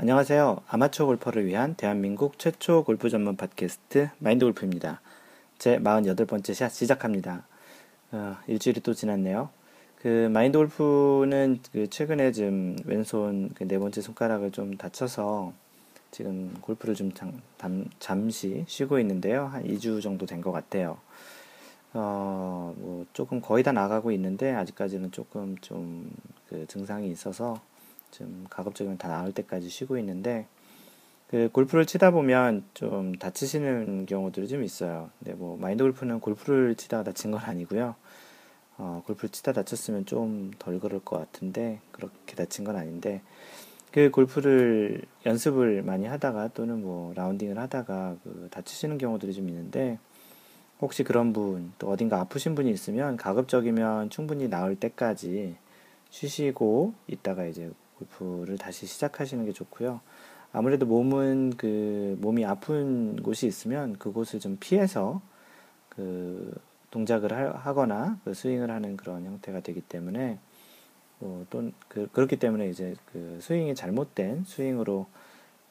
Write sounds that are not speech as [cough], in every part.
안녕하세요. 아마추어 골퍼를 위한 대한민국 최초 골프 전문 팟캐스트 마인드 골프입니다. 제 48번째 샷 시작합니다. 어, 일주일이 또 지났네요. 그 마인드 골프는 그 최근에 좀 왼손 그 네 번째 손가락을 좀 다쳐서 지금 골프를 좀 잠, 잠시 쉬고 있는데요. 한 2주 정도 된 것 같아요. 어, 뭐 조금 거의 다 나가고 있는데 아직까지는 조금 좀 그 증상이 있어서 좀 가급적이면 다 나을 때까지 쉬고 있는데 그 골프를 치다 보면 좀 다치시는 경우들이 좀 있어요. 근데 뭐 마인드 골프는 골프를 치다가 다친 건 아니고요. 어, 골프를 치다 다쳤으면 좀 덜 그럴 것 같은데 그렇게 다친 건 아닌데 그 골프를 연습을 많이 하다가 또는 뭐 라운딩을 하다가 그 다치시는 경우들이 좀 있는데 혹시 그런 분 또 어딘가 아프신 분이 있으면 가급적이면 충분히 나을 때까지 쉬시고 있다가 이제 골프를 다시 시작하시는 게 좋고요. 아무래도 몸은 그 몸이 아픈 곳이 있으면 그곳을 좀 피해서 그 동작을 하거나 그 스윙을 하는 그런 형태가 되기 때문에 뭐또 그, 그렇기 때문에 이제 그 스윙이 잘못된 스윙으로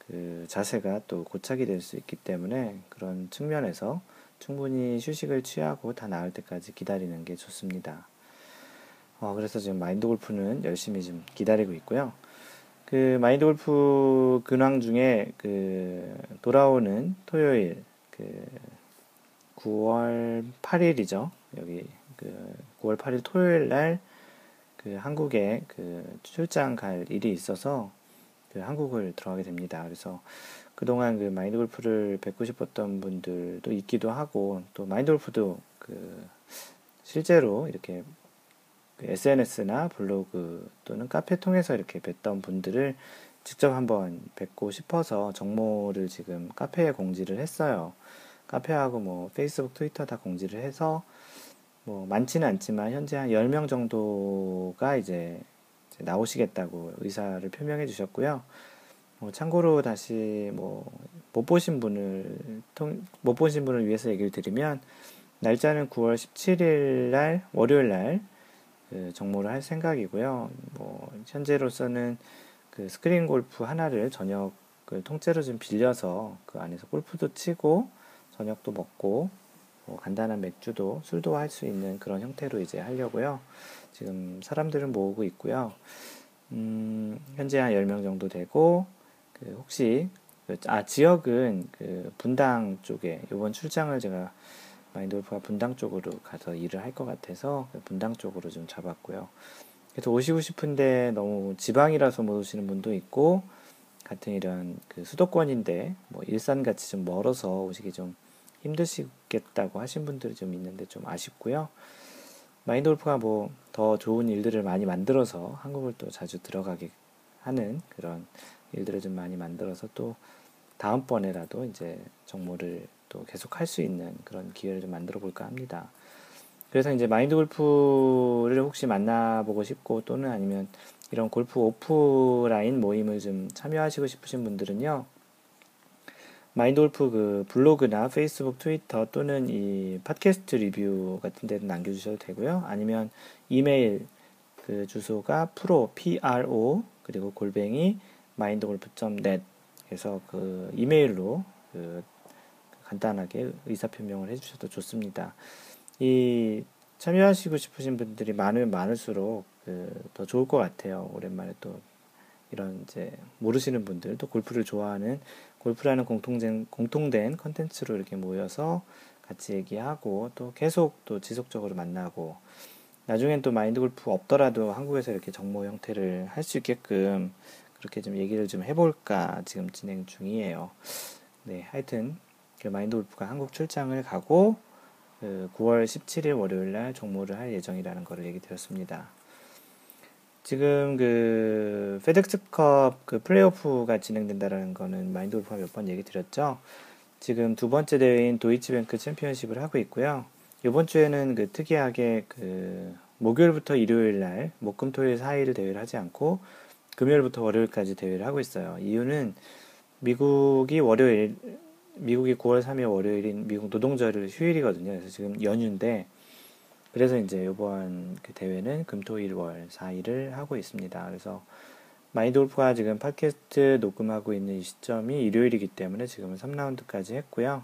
그 자세가 또 고착이 될 수 있기 때문에 그런 측면에서 충분히 휴식을 취하고 다 나을 때까지 기다리는 게 좋습니다. 어, 그래서 지금 마인드 골프는 열심히 좀 기다리고 있고요. 그 마인드 골프 근황 중에 그 돌아오는 토요일 그 9월 8일이죠. 여기 그 9월 8일 토요일 날 그 한국에 그 출장 갈 일이 있어서 그 한국을 들어가게 됩니다. 그래서 그동안 그 마인드 골프를 뵙고 싶었던 분들도 있기도 하고 또 마인드 골프도 그 실제로 이렇게 그 SNS나 블로그 또는 카페 통해서 이렇게 뵀던 분들을 직접 한번 뵙고 싶어서 정모를 지금 카페에 공지를 했어요. 카페하고 뭐 페이스북, 트위터 다 공지를 해서 뭐 많지는 않지만 현재 한 10명 정도가 이제 나오시겠다고 의사를 표명해 주셨고요. 뭐 참고로 다시 뭐 못 보신 분을 통, 못 보신 분을 위해서 얘기를 드리면 날짜는 9월 17일 날 월요일 날 그 정모를 할 생각이고요. 뭐 현재로서는 그 스크린 골프 하나를 저녁을 통째로 좀 빌려서 그 안에서 골프도 치고 저녁도 먹고 뭐 간단한 맥주도 술도 할 수 있는 그런 형태로 이제 하려고요. 지금 사람들은 모으고 있고요. 음, 현재 한 10명 정도 되고 그 혹시 그, 아 지역은 그 분당 쪽에 이번 출장을 제가 마인드골프가 분당 쪽으로 가서 일을 할 것 같아서 그 분당 쪽으로 좀 잡았고요. 그래서 오시고 싶은데 너무 지방이라서 못 오시는 분도 있고 같은 이런 그 수도권인데 뭐 일산 같이 좀 멀어서 오시기 좀 힘드시겠다고 하신 분들이 좀 있는데 좀 아쉽고요. 마인드 골프가 뭐 더 좋은 일들을 많이 만들어서 한국을 또 자주 들어가게 하는 그런 일들을 좀 많이 만들어서 또 다음번에라도 이제 정모를 또 계속 할 수 있는 그런 기회를 좀 만들어 볼까 합니다. 그래서 이제 마인드 골프를 혹시 만나보고 싶고 또는 아니면 이런 골프 오프라인 모임을 좀 참여하시고 싶으신 분들은요. 마인드 골프 그 블로그나 페이스북, 트위터 또는 이 팟캐스트 리뷰 같은 데는 남겨주셔도 되고요. 아니면 이메일 그 주소가 프로, pro, 그리고 골뱅이 마인드골프.net 해서 그 이메일로 그 간단하게 의사표명을 해주셔도 좋습니다. 이 참여하시고 싶으신 분들이 많으면 많을수록 그 더 좋을 것 같아요. 오랜만에 또 이런 이제 모르시는 분들 또 골프를 좋아하는 골프라는 공통된 공통된 컨텐츠로 이렇게 모여서 같이 얘기하고 또 계속 또 지속적으로 만나고 나중엔 또 마인드 골프 없더라도 한국에서 이렇게 정모 형태를 할 수 있게끔 그렇게 좀 얘기를 좀 해볼까 지금 진행 중이에요. 네, 하여튼 그 마인드 골프가 한국 출장을 가고 그 9월 17일 월요일 날 종모를 할 예정이라는 것을 얘기 드렸습니다. 지금 그 페덱스컵 그 플레이오프가 진행된다라는 거는 마인드 골프가 몇 번 얘기 드렸죠. 지금 두 번째 대회인 도이치뱅크 챔피언십을 하고 있고요. 이번 주에는 그 특이하게 그 목요일부터 일요일 날 목금 토일 4일 대회를 하지 않고 금요일부터 월요일까지 대회를 하고 있어요. 이유는 미국이 월요일, 미국이 9월 3일 월요일인 미국 노동절 휴일이거든요. 그래서 지금 연휴인데, 그래서 이제 이번 그 대회는 금토일 월 4일을 하고 있습니다. 그래서 마인드 골프가 지금 팟캐스트 녹음하고 있는 이 시점이 일요일이기 때문에 지금은 3라운드까지 했고요.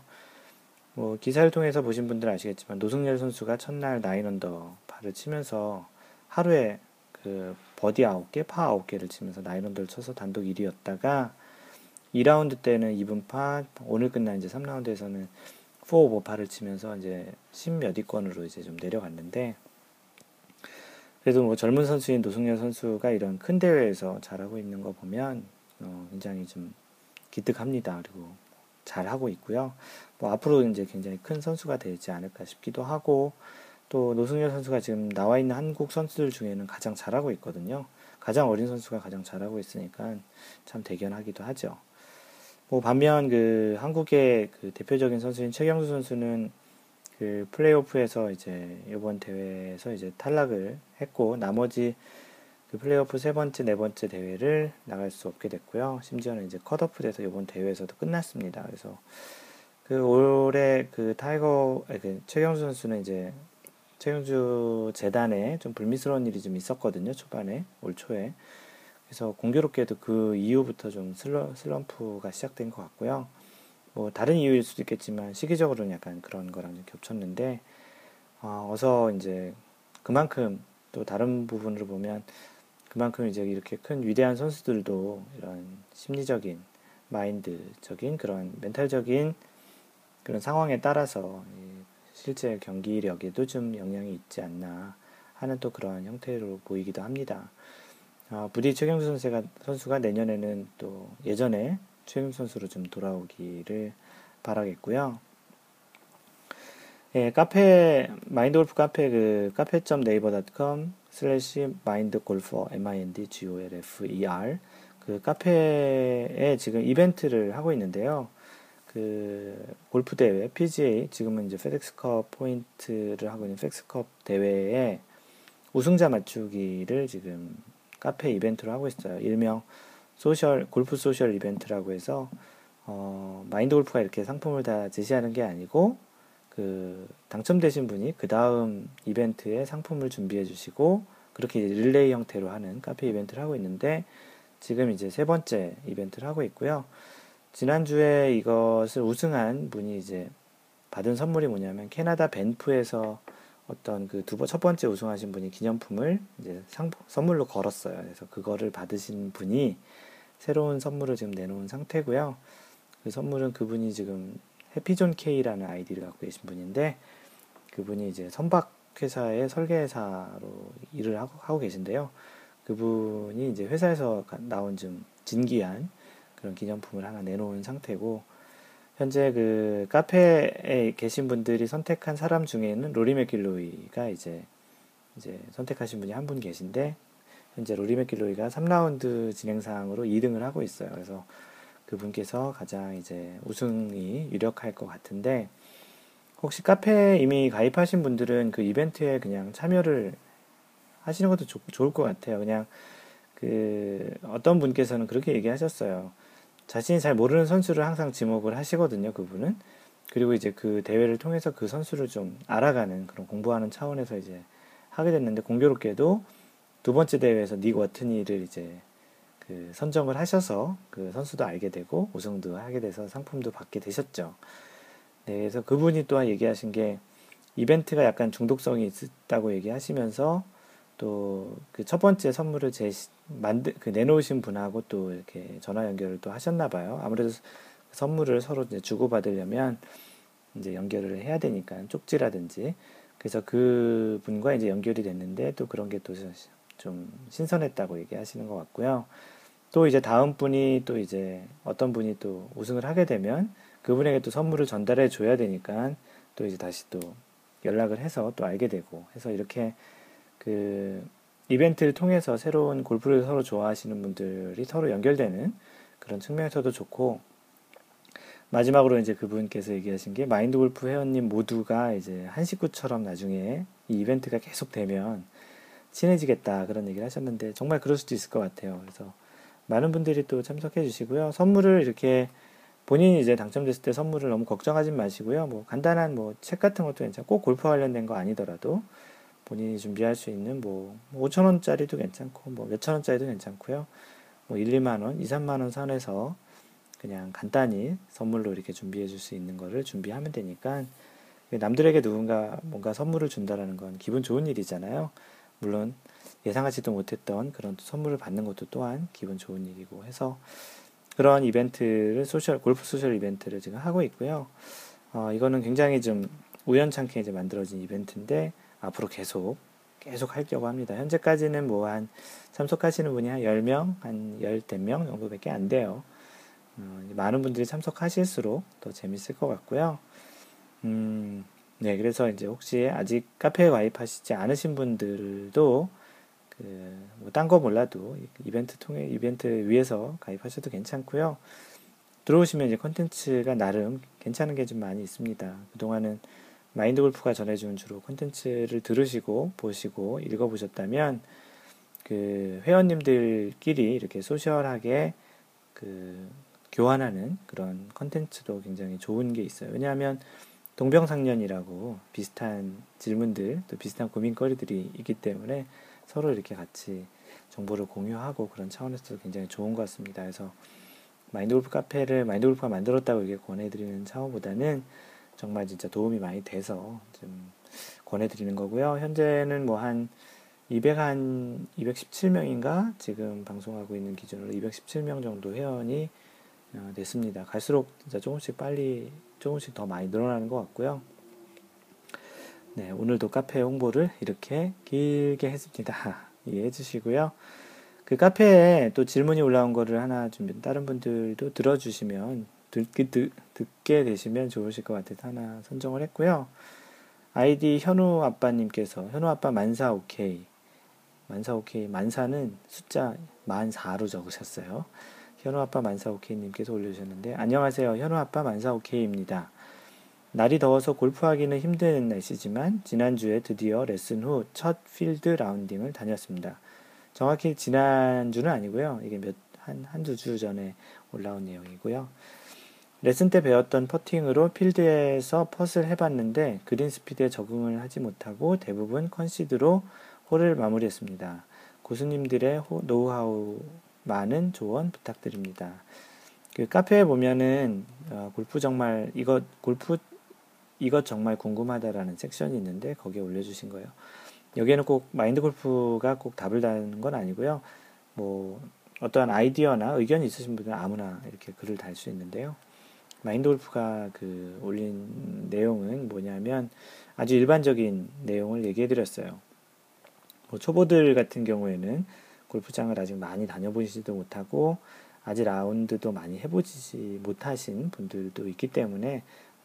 뭐 기사를 통해서 보신 분들 아시겠지만 노승열 선수가 첫날 nine 언더 파를 치면서 하루에 그 버디 9개, 파 9개를 치면서 nine 언더를 쳐서 단독 1위였다가 2라운드 때는 이븐 파, 오늘 끝난 이제 3라운드에서는 4 오버 파를 치면서 이제 10몇 위권으로 이제 좀 내려갔는데 그래도 뭐 젊은 선수인 노승열 선수가 이런 큰 대회에서 잘하고 있는 거 보면 어 굉장히 좀 기특합니다. 그리고 잘하고 있고요. 뭐 앞으로 이제 굉장히 큰 선수가 되지 않을까 싶기도 하고 또 노승열 선수가 지금 나와 있는 한국 선수들 중에는 가장 잘하고 있거든요. 가장 어린 선수가 가장 잘하고 있으니까 참 대견하기도 하죠. 뭐 반면 그 한국의 그 대표적인 선수인 최경수 선수는 그 플레이오프에서 이제 이번 대회에서 이제 탈락을 했고 나머지 그 플레이오프 세 번째, 네 번째 대회를 나갈 수 없게 됐고요. 심지어는 이제 컷오프 돼서 이번 대회에서도 끝났습니다. 그래서 그 올해 그 타이거, 아니 그 최경주 선수는 이제 최경주 재단에 좀 불미스러운 일이 좀 있었거든요. 초반에, 올 초에. 그래서 공교롭게도 그 이후부터 좀 슬럼프가 시작된 것 같고요. 뭐 다른 이유일 수도 있겠지만 시기적으로는 약간 그런 거랑 좀 겹쳤는데 어, 서 이제 그만큼 또 다른 부분으로 보면 그만큼 이제 이렇게 큰 위대한 선수들도 이런 심리적인 마인드적인 그런 멘탈적인 그런 상황에 따라서 실제 경기력에도 좀 영향이 있지 않나 하는 또 그런 형태로 보이기도 합니다. 어, 부디 최경수 선수가, 선수가 내년에는 또 예전에 최경수 선수로 좀 돌아오기를 바라겠고요. 예, 카페 마인드골프 카페 그 cafe.naver.com slash mindgolfer m i n d g o l f e r 그 카페에 지금 이벤트를 하고 있는데요. 그 골프 대회 PGA 지금은 이제 페덱스컵 포인트를 하고 있는 페덱스컵 대회에 우승자 맞추기를 지금 카페 이벤트로 하고 있어요. 일명 social 골프 social 이벤트라고 해서 어, 마인드 골프가 이렇게 상품을 다 제시하는 게 아니고 그 당첨되신 분이 그 다음 이벤트에 상품을 준비해 주시고 그렇게 릴레이 형태로 하는 카페 이벤트를 하고 있는데 지금 이제 세 번째 이벤트를 하고 있고요. 지난주에 이것을 우승한 분이 이제 받은 선물이 뭐냐면 캐나다 벤프에서 어떤 그 두 번, 첫 번째 우승하신 분이 기념품을 이제 상, 선물로 걸었어요. 그래서 그거를 받으신 분이 새로운 선물을 지금 내놓은 상태고요. 그 선물은 그분이 지금 해피존 K라는 아이디를 갖고 계신 분인데 그분이 이제 선박 회사의 설계사로 일을 하고, 하고 계신데요. 그분이 이제 회사에서 나온 좀 진기한 그런 기념품을 하나 내놓은 상태고 현재 그 카페에 계신 분들이 선택한 사람 중에는 로리 맥길로이가 이제 이제 선택하신 분이 한 분 계신데 현재 로리 맥길로이가 3라운드 진행 상으로 2등을 하고 있어요. 그래서 그분께서 가장 이제 우승이 유력할 것 같은데 혹시 카페에 이미 가입하신 분들은 그 이벤트에 그냥 참여를 하시는 것도 좋, 좋을 것 같아요. 그냥 그 어떤 분께서는 그렇게 얘기하셨어요. 자신이 잘 모르는 선수를 항상 지목을 하시거든요, 그분은. 그리고 이제 그 대회를 통해서 그 선수를 좀 알아가는 그런 공부하는 차원에서 이제 하게 됐는데 공교롭게도 두 번째 대회에서 닉 워트니를 이제 그 선정을 하셔서 그 선수도 알게 되고 우승도 하게 돼서 상품도 받게 되셨죠. 네, 그래서 그분이 또한 얘기하신 게 이벤트가 약간 중독성이 있다고 얘기하시면서 또 그 첫 번째 선물을 제 만드 그 내놓으신 분하고 또 이렇게 전화 연결을 또 하셨나 봐요. 아무래도 선물을 서로 이제 주고 받으려면 이제 연결을 해야 되니까 쪽지라든지 그래서 그 분과 이제 연결이 됐는데 또 그런 게 또 좀 신선했다고 얘기하시는 것 같고요. 또 이제 다음 분이 또 이제 어떤 분이 또 우승을 하게 되면 그분에게 또 선물을 전달해 줘야 되니까 또 이제 다시 또 연락을 해서 또 알게 되고 해서 이렇게 그 이벤트를 통해서 새로운 골프를 서로 좋아하시는 분들이 서로 연결되는 그런 측면에서도 좋고 마지막으로 이제 그분께서 얘기하신 게 마인드 골프 회원님 모두가 이제 한 식구처럼 나중에 이 이벤트가 계속 되면 친해지겠다 그런 얘기를 하셨는데 정말 그럴 수도 있을 것 같아요. 그래서 많은 분들이 또 참석해 주시고요. 선물을 이렇게 본인이 이제 당첨됐을 때 선물을 너무 걱정하지 마시고요. 뭐 간단한 뭐 책 같은 것도 괜찮고 꼭 골프 관련된 거 아니더라도 본인이 준비할 수 있는 뭐 5천 원짜리도 괜찮고 뭐 몇천 원짜리도 괜찮고요. 뭐 1, 2만 원, 2, 3만 원 선에서 그냥 간단히 선물로 이렇게 준비해 줄 수 있는 거를 준비하면 되니까 남들에게 누군가 뭔가 선물을 준다라는 건 기분 좋은 일이잖아요. 물론 예상하지도 못했던 그런 선물을 받는 것도 또한 기분 좋은 일이고 해서 그런 이벤트를 social 골프 social 이벤트를 지금 하고 있고요. 어, 이거는 굉장히 좀 우연찮게 이제 만들어진 이벤트인데 앞으로 계속 계속 하려고 합니다. 현재까지는 뭐 한 참석하시는 분이 한 10명, 한 10명 정도밖에 안 돼요. 어, 많은 분들이 참석하실수록 더 재밌을 것 같고요. 음, 네, 그래서 이제 혹시 아직 카페에 가입하시지 않으신 분들도 그, 뭐, 딴 거 몰라도 이벤트 통해, 이벤트 위해서 가입하셔도 괜찮고요. 들어오시면 이제 컨텐츠가 나름 괜찮은 게 좀 많이 있습니다. 그동안은 마인드 골프가 전해준 주로 컨텐츠를 들으시고, 보시고, 읽어보셨다면, 그, 회원님들끼리 이렇게 social하게 그, 교환하는 그런 컨텐츠도 굉장히 좋은 게 있어요. 왜냐하면, 동병상련이라고 비슷한 질문들, 또 비슷한 고민거리들이 있기 때문에 서로 이렇게 같이 정보를 공유하고 그런 차원에서 굉장히 좋은 것 같습니다. 그래서 마인드 골프 카페를 마인드 골프가 만들었다고 이렇게 권해드리는 차원보다는 정말 진짜 도움이 많이 돼서 좀 권해드리는 거고요. 현재는 뭐 한 200 한 217명인가 지금 방송하고 있는 기준으로 217명 정도 회원이 어, 됐습니다. 갈수록 진짜 조금씩 빨리 조금씩 더 많이 늘어나는 것 같고요. 네, 오늘도 카페 홍보를 이렇게 길게 했습니다. [laughs] 이해해 주시고요. 그 카페에 또 질문이 올라온 거를 하나 좀 다른 분들도 들어주시면 듣게, 듣, 듣게 되시면 좋으실 것 같아서 하나 선정을 했고요. 아이디 현우 아빠님께서 현우 아빠 만사 오케이 만사 오케이 만사는 숫자 만 4로 적으셨어요. 현우 아빠 만사 오케이님께서 올려주셨는데 안녕하세요. 현우 아빠 만사 오케이입니다. 날이 더워서 골프하기는 힘든 날씨지만 지난주에 드디어 레슨 후 첫 필드 라운딩을 다녔습니다. 정확히 지난주는 아니고요. 이게 몇, 한, 한 두 주 전에 올라온 내용이고요. 레슨 때 배웠던 퍼팅으로 필드에서 putt을 해봤는데 그린 스피드에 적응을 하지 못하고 대부분 컨시드로 홀을 마무리했습니다. 고수님들의 노하우 많은 조언 부탁드립니다. 그 카페에 보면은 어, 골프 정말 이것 골프 이것 정말 궁금하다라는 섹션이 있는데 거기에 올려주신 거예요. 여기에는 꼭 마인드 골프가 꼭 답을 다는 건 아니고요. 뭐 어떠한 아이디어나 의견이 있으신 분들은 아무나 이렇게 글을 달 수 있는데요. 마인드 골프가 그 올린 내용은 뭐냐면 아주 일반적인 내용을 얘기해 드렸어요. 뭐 초보들 같은 경우에는 골프장을 아직 많이 다녀보시지도 못하고 아직 라운드도 많이 해보지 못하신 분들도 있기 때문에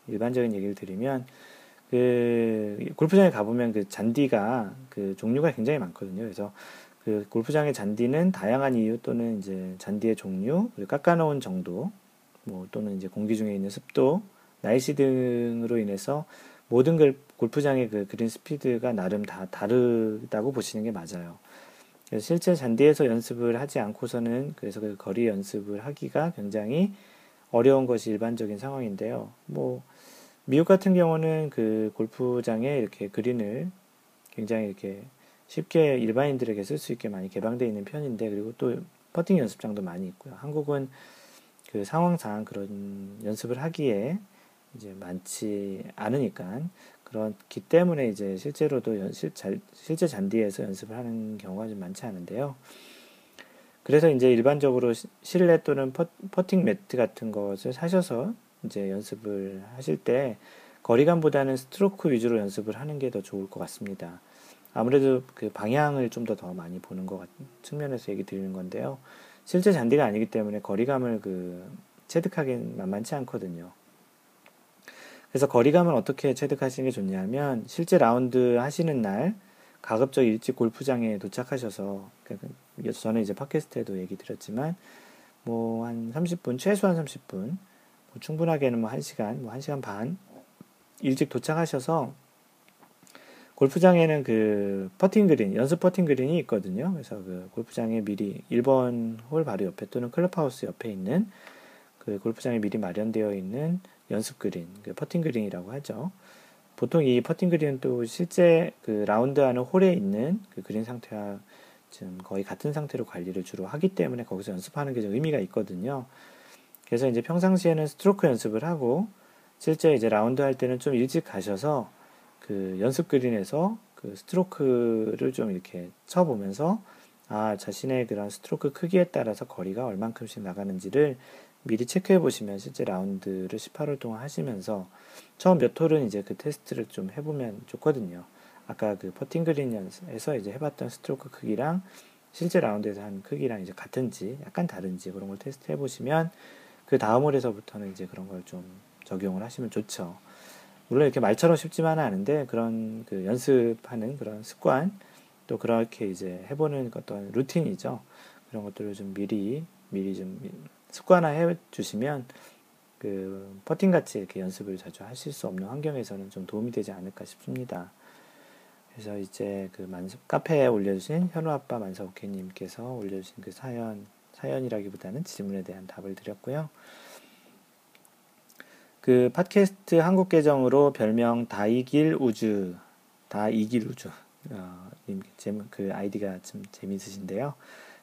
일반적인 얘기를 드리면 그 골프장에 가보면 그 잔디가 그 종류가 굉장히 많거든요. 그래서 그 골프장의 잔디는 다양한 이유 또는 이제 잔디의 종류 깎아놓은 정도 뭐 또는 이제 공기 중에 있는 습도 날씨 등으로 인해서 모든 걸 골프장의 그 그린 스피드가 나름 다 다르다고 보시는 게 맞아요. 실제 잔디에서 연습을 하지 않고서는 그래서 그 거리 연습을 하기가 굉장히 어려운 것이 일반적인 상황인데요. 뭐 미국 같은 경우는 그 골프장에 이렇게 그린을 굉장히 이렇게 쉽게 일반인들에게 쓸 수 있게 많이 개방되어 있는 편인데 그리고 또 퍼팅 연습장도 많이 있고요. 한국은 그 상황상 그런 연습을 하기에 이제 많지 않으니까 그렇기 때문에 이제 실제로도 연, 실, 실제 잔디에서 연습을 하는 경우가 좀 많지 않은데요. 그래서 이제 일반적으로 실내 또는 퍼, 퍼팅 매트 같은 것을 사셔서 이제 연습을 하실 때 거리감보다는 스트로크 위주로 연습을 하는 게 더 좋을 것 같습니다. 아무래도 그 방향을 좀 더더 많이 보는 것 같은 측면에서 얘기 드리는 건데요. 실제 잔디가 아니기 때문에 거리감을 그 체득하기는 만만치 않거든요. 그래서 거리감을 어떻게 체득하시는 게 좋냐면 실제 라운드 하시는 날 가급적 일찍 골프장에 도착하셔서 그러니까 저는 이제 팟캐스트에도 얘기 드렸지만 뭐 한 30분 최소한 30분 뭐 충분하게는 뭐 1시간 뭐 1시간 반 일찍 도착하셔서 골프장에는 그 퍼팅 그린 연습 퍼팅 그린이 있거든요. 그래서 그 골프장에 미리 1번 홀 바로 옆에 또는 클럽하우스 옆에 있는 그 골프장에 미리 마련되어 있는 연습 그린, 그 퍼팅 그린이라고 하죠. 보통 이 퍼팅 그린은 또 실제 그 라운드하는 홀에 있는 그 그린 상태와 지금 거의 같은 상태로 관리를 주로 하기 때문에 거기서 연습하는 게 좀 의미가 있거든요. 그래서 이제 평상시에는 스트로크 연습을 하고 실제 이제 라운드 할 때는 좀 일찍 가셔서 그 연습 그린에서 그 스트로크를 좀 이렇게 쳐보면서 아 자신의 그런 스트로크 크기에 따라서 거리가 얼만큼씩 나가는지를 미리 체크해 보시면 실제 라운드를 18홀 동안 하시면서 처음 몇 홀은 이제 그 테스트를 좀 해보면 좋거든요. 아까 그 퍼팅 그린에서 이제 해봤던 스트로크 크기랑 실제 라운드에서 한 크기랑 이제 같은지 약간 다른지 그런 걸 테스트 해보시면 그 다음 홀에서부터는 이제 그런 걸 좀 적용을 하시면 좋죠. 물론 이렇게 말처럼 쉽지만은 않은데 그런 그 연습하는 그런 습관 또 그렇게 이제 해보는 어떤 루틴이죠. 그런 것들을 좀 미리 미리 좀 습관화해 주시면 그 퍼팅 같이 이렇게 연습을 자주 하실 수 없는 환경에서는 좀 도움이 되지 않을까 싶습니다. 그래서 이제 그 만서, 카페에 올려주신 현우 아빠 만서오케님께서 올려주신 그 사연 사연이라기보다는 질문에 대한 답을 드렸고요. 그 팟캐스트 한국 계정으로 별명 다이길 우주 다이길 우주 어, 님 제목 그 아이디가 좀 재미있으신데요.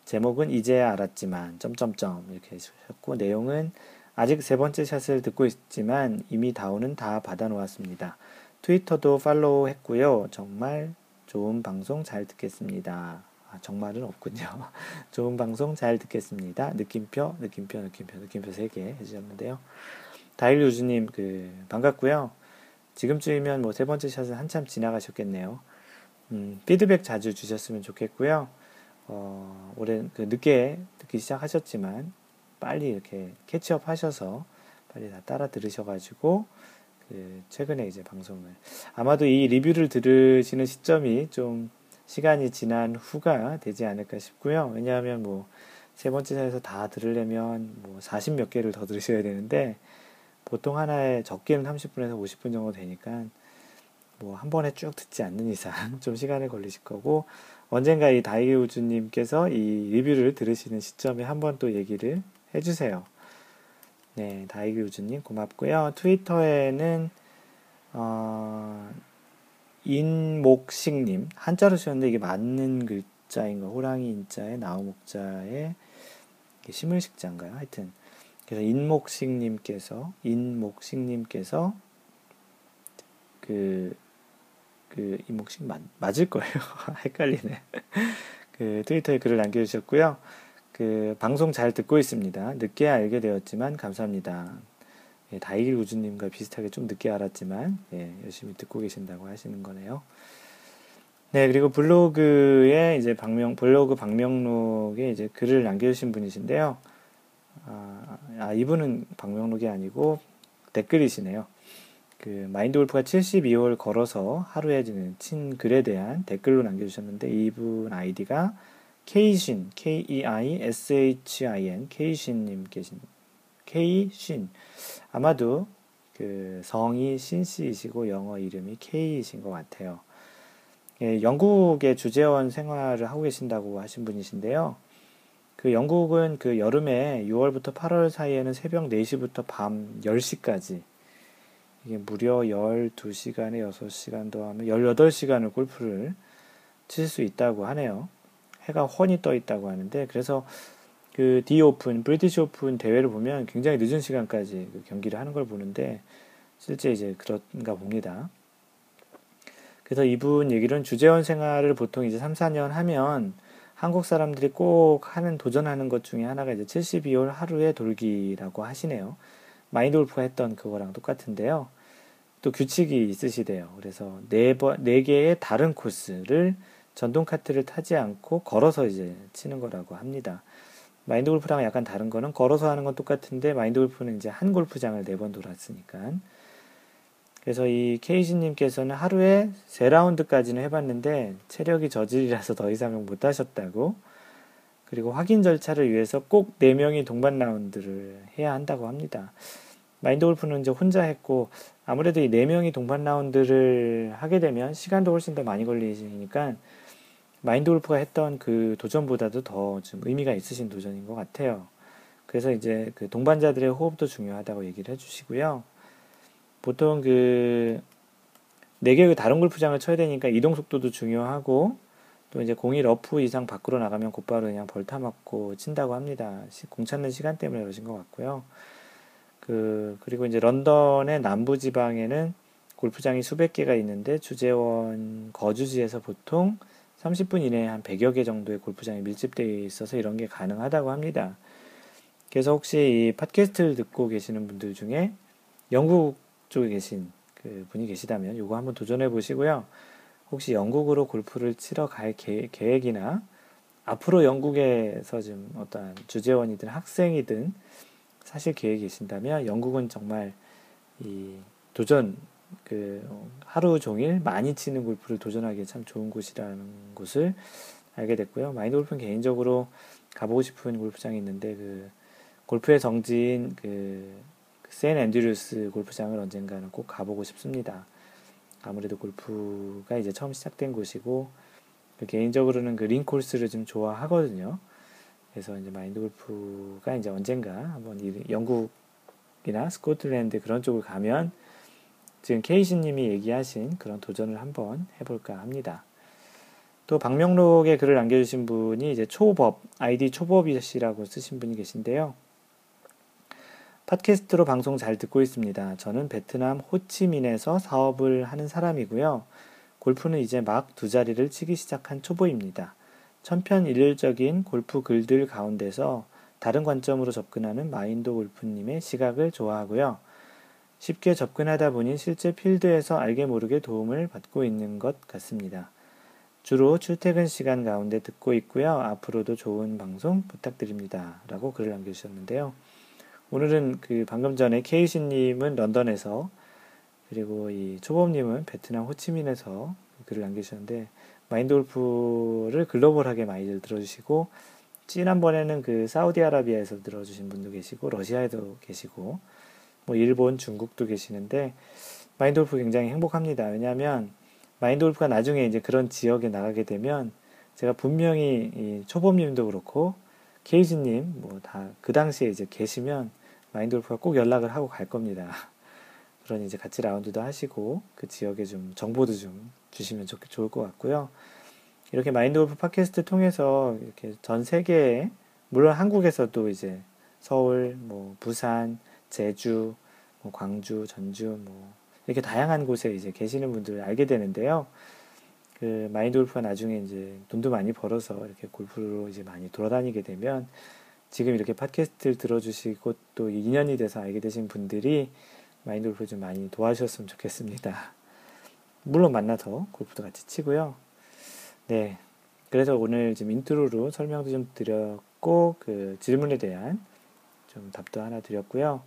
제목은 이제 알았지만 점점점 이렇게 해주셨고 내용은 아직 세 번째 샷을 듣고 있지만 이미 다운은 다 받아 놓았습니다. 트위터도 팔로우 했고요. 정말 좋은 방송 잘 듣겠습니다. 아, 정말은 없군요. [laughs] 좋은 방송 잘 듣겠습니다. 느낌표, 느낌표, 느낌표, 느낌표 3개 해주셨는데요. 다일 유주님, 그, 반갑고요. 지금쯤이면 뭐 세 번째 샷은 한참 지나가셨겠네요. 음, 피드백 자주 주셨으면 좋겠고요. 어, 올해 그 늦게 듣기 시작하셨지만 빨리 이렇게 catch up 하셔서 빨리 다 따라 들으셔가지고 그 최근에 이제 방송을 아마도 이 리뷰를 들으시는 시점이 좀 시간이 지난 후가 되지 않을까 싶고요. 왜냐하면 뭐 세 번째 사에서 다 들으려면 뭐 40 몇 개를 더 들으셔야 되는데 보통 하나에 적게는 30분에서 50분 정도 되니까 뭐 한 번에 쭉 듣지 않는 이상 [laughs] 좀 시간이 걸리실 거고 언젠가 이 다이우주님께서 이 리뷰를 들으시는 시점에 한 번 또 얘기를 해주세요. 네, 다이우주님 고맙고요. 트위터에는 어, 인목식님 한자로 쓰셨는데 이게 맞는 글자인가 호랑이 인자에 나우목자에 심을식자인가요? 하여튼 그래서 인목식님께서 인목식님께서 그그 이목식 맞, 맞을 거예요. [laughs] 헷갈리네. 그 트위터에 글을 남겨주셨고요. 그 방송 잘 듣고 있습니다. 늦게 알게 되었지만 감사합니다. 예, 다이길 우주님과 비슷하게 좀 늦게 알았지만 예, 열심히 듣고 계신다고 하시는 거네요. 네 그리고 블로그에 이제 방명 블로그 방명록에 이제 글을 남겨주신 분이신데요. 아, 아 이분은 방명록이 아니고 댓글이시네요. 그 마인드 골프가 72홀 걸어서 하루에 친 글에 대한 댓글로 남겨주셨는데 이분 아이디가 케이신 K-E-I-S-H-I-N 케이신님 계신 케이신 아마도 그 성이 신 씨이시고 영어 이름이 케이신 것 같아요. 예, 영국의 주재원 생활을 하고 계신다고 하신 분이신데요. 그 영국은 그 여름에 6월부터 8월 사이에는 새벽 4시부터 밤 10시까지 이게 무려 12시간에 6시간 더하면 18시간을 골프를 칠 수 있다고 하네요. 해가 훤히 떠 있다고 하는데 그래서 그 The Open, British Open 대회를 보면 굉장히 늦은 시간까지 그 경기를 하는 걸 보는데 실제 이제 그런가 봅니다. 그래서 이분 얘기는 주재원 생활을 보통 이제 3, 4년 하면 한국 사람들이 꼭 하는 도전하는 것 중에 하나가 이제 72홀 하루에 돌기라고 하시네요. 마인드 골프가 했던 그거랑 똑같은데요. 또 규칙이 있으시대요. 그래서 네 번, 네 개의 다른 코스를 전동 카트를 타지 않고 걸어서 이제 치는 거라고 합니다. 마인드 골프랑 약간 다른 거는 걸어서 하는 건 똑같은데 마인드 골프는 이제 한 골프장을 네 번 돌았으니까. 그래서 이 케이지님께서는 하루에 세 라운드까지는 해봤는데 체력이 저질이라서 더 이상은 못 하셨다고. 그리고 확인 절차를 위해서 꼭네 명이 동반 라운드를 해야 한다고 합니다. 마인드 골프는 이제 혼자 했고 아무래도 이네 명이 동반 라운드를 하게 되면 시간도 훨씬 더 많이 걸리니까 마인드 골프가 했던 그 도전보다도 더 좀 의미가 있으신 도전인 것 같아요. 그래서 이제 그 동반자들의 호흡도 중요하다고 얘기를 해주시고요. 보통 그네 개의 다른 골프장을 쳐야 되니까 이동 속도도 중요하고 또 이제 공이 러프 이상 밖으로 나가면 곧바로 그냥 벌타 맞고 친다고 합니다. 공 찾는 시간 때문에 그러신 것 같고요. 그, 그리고 이제 런던의 남부 지방에는 골프장이 수백 개가 있는데 주재원 거주지에서 보통 30분 이내에 한 100여 개 정도의 골프장이 밀집되어 있어서 이런 게 가능하다고 합니다. 그래서 혹시 이 팟캐스트를 듣고 계시는 분들 중에 영국 쪽에 계신 그 분이 계시다면 이거 한번 도전해 보시고요. 혹시 영국으로 골프를 치러 갈 계획, 이나 앞으로 영국에서 좀 어떤 주재원이든 학생이든 사실 계획이 계신다면 영국은 정말 이 도전 그 하루 종일 많이 치는 골프를 도전하기에 참 좋은 곳이라는 것을 알게 됐고요. 마인드 골프는 개인적으로 가보고 싶은 골프장이 있는데 그 골프의 정지인 그 센 앤드류스 골프장을 언젠가는 꼭 가보고 싶습니다. 아무래도 골프가 이제 처음 시작된 곳이고 그 개인적으로는 그 링콜스를 좀 좋아하거든요. 그래서 이제 마인드 골프가 이제 언젠가 한번 영국이나 스코틀랜드 그런 쪽을 가면 지금 케이시님이 얘기하신 그런 도전을 한번 해볼까 합니다. 또 방명록에 글을 남겨주신 분이 이제 초법 아이디 초법이시라고 쓰신 분이 계신데요. 팟캐스트로 방송 잘 듣고 있습니다. 저는 베트남 호치민에서 사업을 하는 사람이고요. 골프는 이제 막 두 자리를 치기 시작한 초보입니다. 천편일률적인 골프 글들 가운데서 다른 관점으로 접근하는 마인드 골프님의 시각을 좋아하고요. 쉽게 접근하다 보니 실제 필드에서 알게 모르게 도움을 받고 있는 것 같습니다. 주로 출퇴근 시간 가운데 듣고 있고요. 앞으로도 좋은 방송 부탁드립니다. 라고 글을 남겨주셨는데요. 오늘은 그 방금 전에 케이시님은 런던에서 그리고 이 초범님은 베트남 호치민에서 글을 남기셨는데 마인드 골프를 글로벌하게 많이들 들어주시고 지난번에는 그 사우디아라비아에서 들어주신 분도 계시고 러시아에도 계시고 뭐 일본, 중국도 계시는데 마인드 골프 굉장히 행복합니다. 왜냐하면 마인드 골프가 나중에 이제 그런 지역에 나가게 되면 제가 분명히 이 초범님도 그렇고 케이지님 뭐 다 그 당시에 이제 계시면 마인드 골프가 꼭 연락을 하고 갈 겁니다. [laughs] 그러니 이제 같이 라운드도 하시고 그 지역에 좀 정보도 좀 주시면 좋, 좋을 것 같고요. 이렇게 마인드 골프 팟캐스트 통해서 이렇게 전 세계에 물론 한국에서도 이제 서울, 뭐 부산, 제주, 뭐 광주, 전주, 뭐 이렇게 다양한 곳에 이제 계시는 분들을 알게 되는데요. 그 마인드 골프가 나중에 이제 돈도 많이 벌어서 이렇게 골프로 이제 많이 돌아다니게 되면 지금 이렇게 팟캐스트를 들어주시고 또 인연이 돼서 알게 되신 분들이 마인드 골프 좀 많이 도와주셨으면 좋겠습니다. 물론 만나서 골프도 같이 치고요. 네. 그래서 오늘 지금 인트로로 설명도 좀 드렸고, 그 질문에 대한 좀 답도 하나 드렸고요.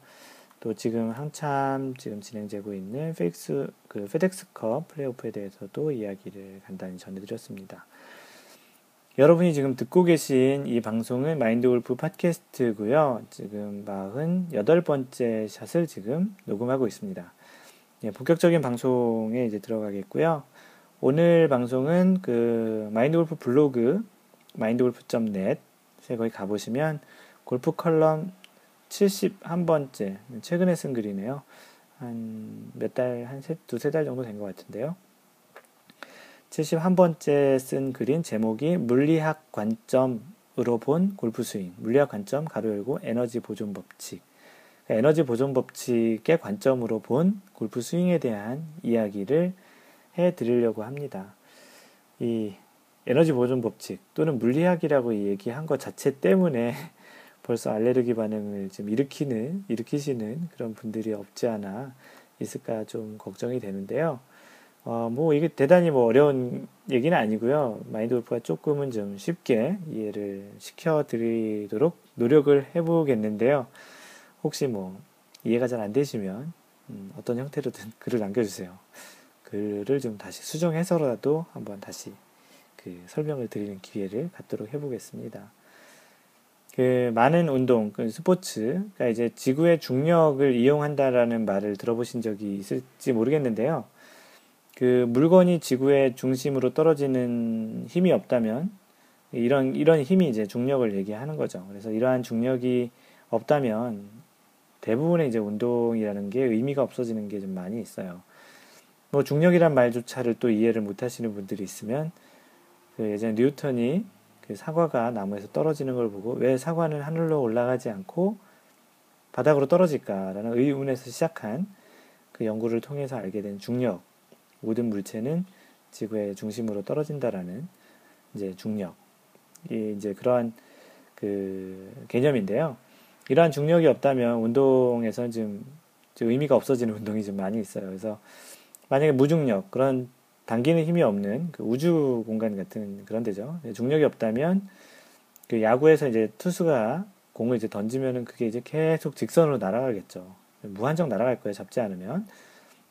또 지금 한참 지금 진행되고 있는 페이스, 그 페덱스컵 플레이오프에 대해서도 이야기를 간단히 전해드렸습니다. 여러분이 지금 듣고 계신 이 방송은 마인드 골프 팟캐스트고요. 지금 48번째 샷을 지금 녹음하고 있습니다. 예, 본격적인 방송에 이제 들어가겠고요. 오늘 방송은 그 마인드 골프 블로그 마인드골프.net 에 거기 가보시면 골프 컬럼 71번째 최근에 쓴 글이네요. 한 몇 달, 한 세, 두세 달 정도 된 것 같은데요. 71번째 쓴 글인 제목이 물리학 관점으로 본 골프 스윙. 물리학 관점, 가로 열고 에너지 보존 법칙. 그러니까 에너지 보존 법칙의 관점으로 본 골프 스윙에 대한 이야기를 해 드리려고 합니다. 이 에너지 보존 법칙 또는 물리학이라고 얘기한 것 자체 때문에 벌써 알레르기 반응을 좀 일으키는, 일으키시는 그런 분들이 없지 않아 있을까 좀 걱정이 되는데요. 어, 뭐 이게 대단히 뭐 어려운 얘기는 아니고요. 마인드 골프가 조금은 좀 쉽게 이해를 시켜드리도록 노력을 해보겠는데요. 혹시 뭐 이해가 잘 안 되시면 음, 어떤 형태로든 [laughs] 글을 남겨주세요. 글을 좀 다시 수정해서라도 한번 다시 그 설명을 드리는 기회를 갖도록 해보겠습니다. 그 많은 운동, 그 스포츠가 이제 지구의 중력을 이용한다라는 말을 들어보신 적이 있을지 모르겠는데요. 그 물건이 지구의 중심으로 떨어지는 힘이 없다면 이런 이런 힘이 이제 중력을 얘기하는 거죠. 그래서 이러한 중력이 없다면 대부분의 이제 운동이라는 게 의미가 없어지는 게 좀 많이 있어요. 뭐 중력이란 말조차를 또 이해를 못 하시는 분들이 있으면 그 예전에 뉴턴이 그 사과가 나무에서 떨어지는 걸 보고 왜 사과는 하늘로 올라가지 않고 바닥으로 떨어질까라는 의문에서 시작한 그 연구를 통해서 알게 된 중력. 모든 물체는 지구의 중심으로 떨어진다라는 이제 중력. 이 이제 그러한 그 개념인데요. 이러한 중력이 없다면 운동에서는 좀, 좀 의미가 없어지는 [laughs] 운동이 좀 많이 있어요. 그래서 만약에 무중력 그런 당기는 힘이 없는 그 우주 공간 같은 그런 데죠. 중력이 없다면 그 야구에서 이제 투수가 공을 이제 던지면은 그게 이제 계속 직선으로 날아가겠죠. 무한정 날아갈 거예요. 잡지 않으면.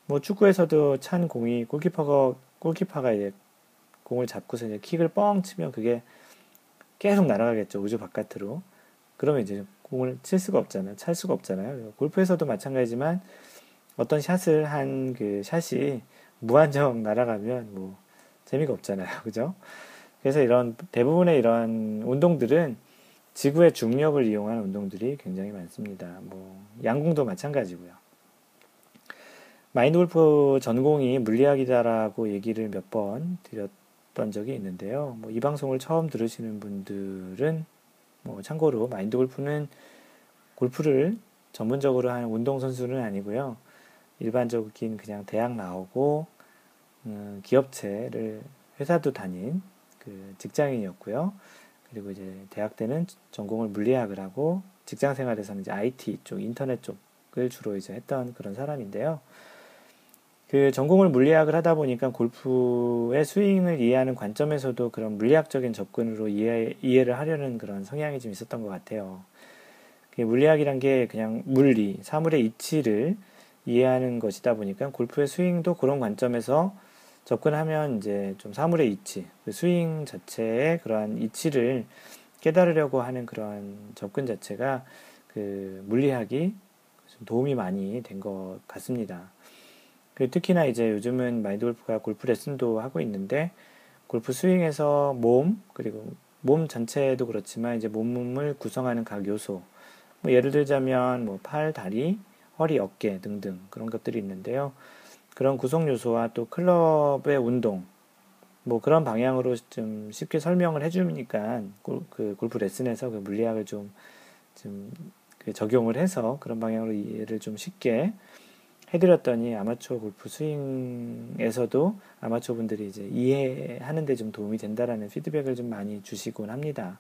뭐 축구에서도 찬 공이 골키퍼가 골키퍼가 이제 공을 잡고서 이제 킥을 뻥 치면 그게 계속 날아가겠죠. 우주 바깥으로. 그러면 이제 공을 칠 수가 없잖아요. 찰 수가 없잖아요. 골프에서도 마찬가지지만 어떤 샷을 한 그 샷이 무한정 날아가면 뭐 재미가 없잖아요. [laughs] 그죠? 그래서 이런 대부분의 이런 운동들은 지구의 중력을 이용한 운동들이 굉장히 많습니다. 뭐 양궁도 마찬가지고요. 마인드 골프 전공이 물리학이다라고 얘기를 몇 번 드렸던 적이 있는데요. 뭐 이 방송을 처음 들으시는 분들은 뭐 참고로 마인드 골프는 골프를 전문적으로 하는 운동 선수는 아니고요. 일반적인 그냥 대학 나오고 음, 기업체를 회사도 다닌 그 직장인이었고요. 그리고 이제 대학 때는 전공을 물리학을 하고 직장 생활에서는 이제 IT 쪽, 인터넷 쪽을 주로 이제 했던 그런 사람인데요. 그 전공을 물리학을 하다 보니까 골프의 스윙을 이해하는 관점에서도 그런 물리학적인 접근으로 이해, 이해를 하려는 그런 성향이 좀 있었던 것 같아요. 물리학이란 게 그냥 물리, 사물의 이치를 이해하는 것이다 보니까 골프의 스윙도 그런 관점에서 접근하면 이제 좀 사물의 이치, 그 스윙 자체의 그러한 이치를 깨달으려고 하는 그러한 접근 자체가 그 물리학이 좀 도움이 많이 된 것 같습니다. 그 특히나 이제 요즘은 마인드 골프가 골프 레슨도 하고 있는데 골프 스윙에서 몸 그리고 몸 전체도 그렇지만 이제 몸을 구성하는 각 요소 뭐 예를 들자면 뭐 팔, 다리, 허리, 어깨 등등 그런 것들이 있는데요. 그런 구성 요소와 또 클럽의 운동 뭐 그런 방향으로 좀 쉽게 설명을 해주니까 그 골프 레슨에서 그 물리학을 좀, 좀 그 적용을 해서 그런 방향으로 이해를 좀 쉽게 해드렸더니 아마추어 골프 스윙에서도 아마추어 분들이 이제 이해하는데 좀 도움이 된다라는 피드백을 좀 많이 주시곤 합니다.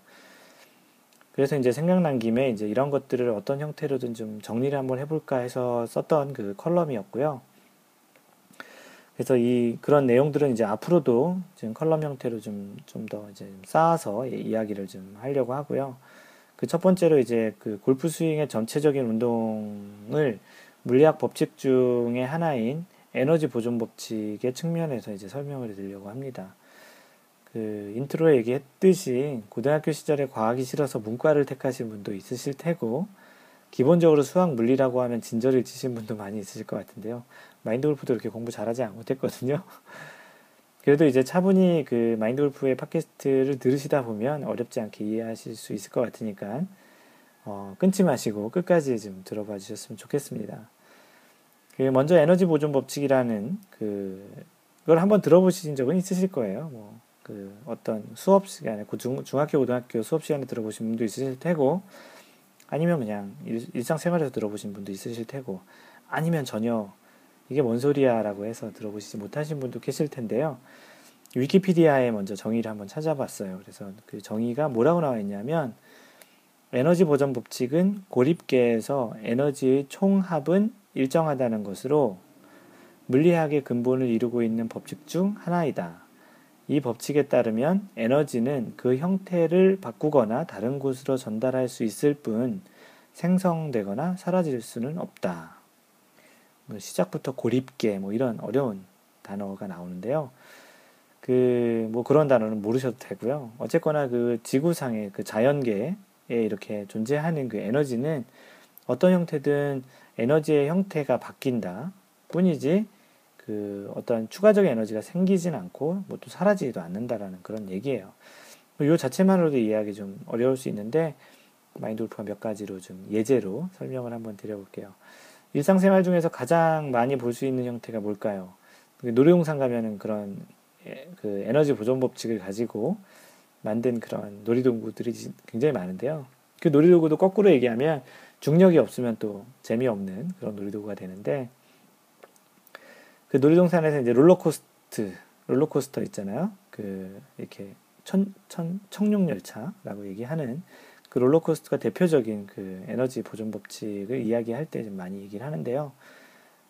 그래서 이제 생각난 김에 이제 이런 것들을 어떤 형태로든 좀 정리를 한번 해볼까 해서 썼던 그 컬럼이었고요. 그래서 이 그런 내용들은 이제 앞으로도 지금 컬럼 형태로 좀 좀 더 이제 쌓아서 이야기를 좀 하려고 하고요. 그 첫 번째로 이제 그 골프 스윙의 전체적인 운동을 물리학 법칙 중의 하나인 에너지 보존 법칙의 측면에서 이제 설명을 드리려고 합니다. 그 인트로에 얘기했듯이 고등학교 시절에 과학이 싫어서 문과를 택하신 분도 있으실 테고 기본적으로 수학 물리라고 하면 진저리를 치신 분도 많이 있으실 것 같은데요. 마인드 골프도 이렇게 공부 잘하지 못했거든요. [laughs] 그래도 이제 차분히 그 마인드 골프의 팟캐스트를 들으시다 보면 어렵지 않게 이해하실 수 있을 것 같으니까 어, 끊지 마시고 끝까지 좀 들어봐 주셨으면 좋겠습니다. 그 먼저 에너지 보존 법칙이라는 그 그걸 한번 들어보신 적은 있으실 거예요. 뭐 그 어떤 수업 시간에 그 중, 중학교 고등학교 수업 시간에 들어보신 분도 있으실 테고 아니면 그냥 일, 상생활에서 들어보신 분도 있으실 테고 아니면 전혀 이게 뭔 소리야라고 해서 들어보시지 못하신 분도 계실 텐데요. 위키피디아에 먼저 정의를 한번 찾아봤어요. 그래서 그 정의가 뭐라고 나와 있냐면 에너지 보전 법칙은 고립계에서 에너지의 총합은 일정하다는 것으로 물리학의 근본을 이루고 있는 법칙 중 하나이다. 이 법칙에 따르면 에너지는 그 형태를 바꾸거나 다른 곳으로 전달할 수 있을 뿐 생성되거나 사라질 수는 없다. 뭐 시작부터 고립계 뭐 이런 어려운 단어가 나오는데요. 그 뭐 그런 단어는 모르셔도 되고요. 어쨌거나 그 지구상의 그 자연계에 이렇게 존재하는 그 에너지는 어떤 형태든 에너지의 형태가 바뀐다 뿐이지 그 어떤 추가적인 에너지가 생기진 않고 뭐 또 사라지지도 않는다라는 그런 얘기예요. 이 자체만으로도 이해하기 좀 어려울 수 있는데 마인드 골프가 몇 가지로 좀 예제로 설명을 한번 드려볼게요. 일상생활 중에서 가장 많이 볼 수 있는 형태가 뭘까요? 그 놀이동산 가면은 그런 그 에너지 보존 법칙을 가지고 만든 그런 놀이동구들이 굉장히 많은데요. 그 놀이도구도 거꾸로 얘기하면 중력이 없으면 또 재미없는 그런 놀이도구가 되는데 그 놀이동산에서 이제 롤러코스트 롤러코스터 있잖아요. 그 이렇게 천, 천, 청룡 열차라고 얘기하는 그 롤러코스터가 대표적인 그 에너지 보존 법칙을 이야기할 때 좀 많이 얘기를 하는데요.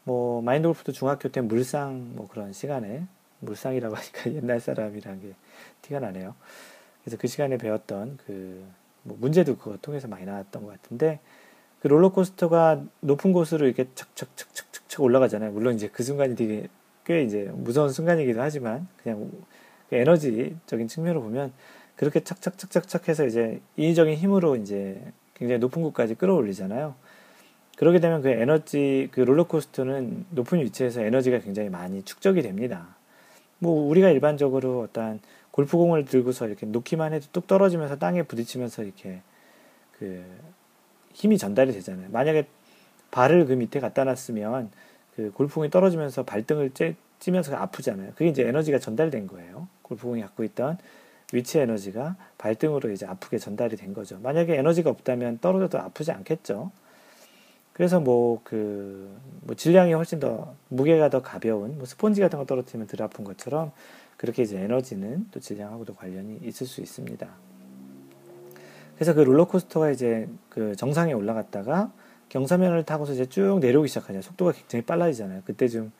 뭐 마인드 골프도 중학교 때 물상 뭐 그런 시간에 물상이라고 [laughs] 하니까 옛날 사람이라는 게 티가 나네요. 그래서 그 시간에 배웠던 그 뭐 문제도 그거 통해서 많이 나왔던 것 같은데 그 롤러코스터가 높은 곳으로 이렇게 착착착착착 올라가잖아요. 물론 이제 그 순간이 되게 꽤 이제 무서운 순간이기도 하지만 그냥 그 에너지적인 측면으로 보면 그렇게 착착착착착 해서 이제 인위적인 힘으로 이제 굉장히 높은 곳까지 끌어올리잖아요. 그러게 되면 그 에너지, 그 롤러코스터는 높은 위치에서 에너지가 굉장히 많이 축적이 됩니다. 뭐 우리가 일반적으로 어떤 골프공을 들고서 이렇게 놓기만 해도 뚝 떨어지면서 땅에 부딪히면서 이렇게 그 힘이 전달이 되잖아요. 만약에 발을 그 밑에 갖다 놨으면 그 골프공이 떨어지면서 발등을 쬐, 찌면서 아프잖아요. 그게 이제 에너지가 전달된 거예요. 골프공이 갖고 있던 위치 에너지가 발등으로 이제 아프게 전달이 된 거죠. 만약에 에너지가 없다면 떨어져도 아프지 않겠죠. 그래서 뭐, 그, 뭐 질량이 훨씬 더, 무게가 더 가벼운, 뭐 스폰지 같은 거 떨어뜨리면 덜 아픈 것처럼, 그렇게 이제 에너지는 또 질량하고도 관련이 있을 수 있습니다. 그래서 그 롤러코스터가 이제 그 정상에 올라갔다가 경사면을 타고서 이제 쭉 내려오기 시작하죠. 속도가 굉장히 빨라지잖아요. 그때 좀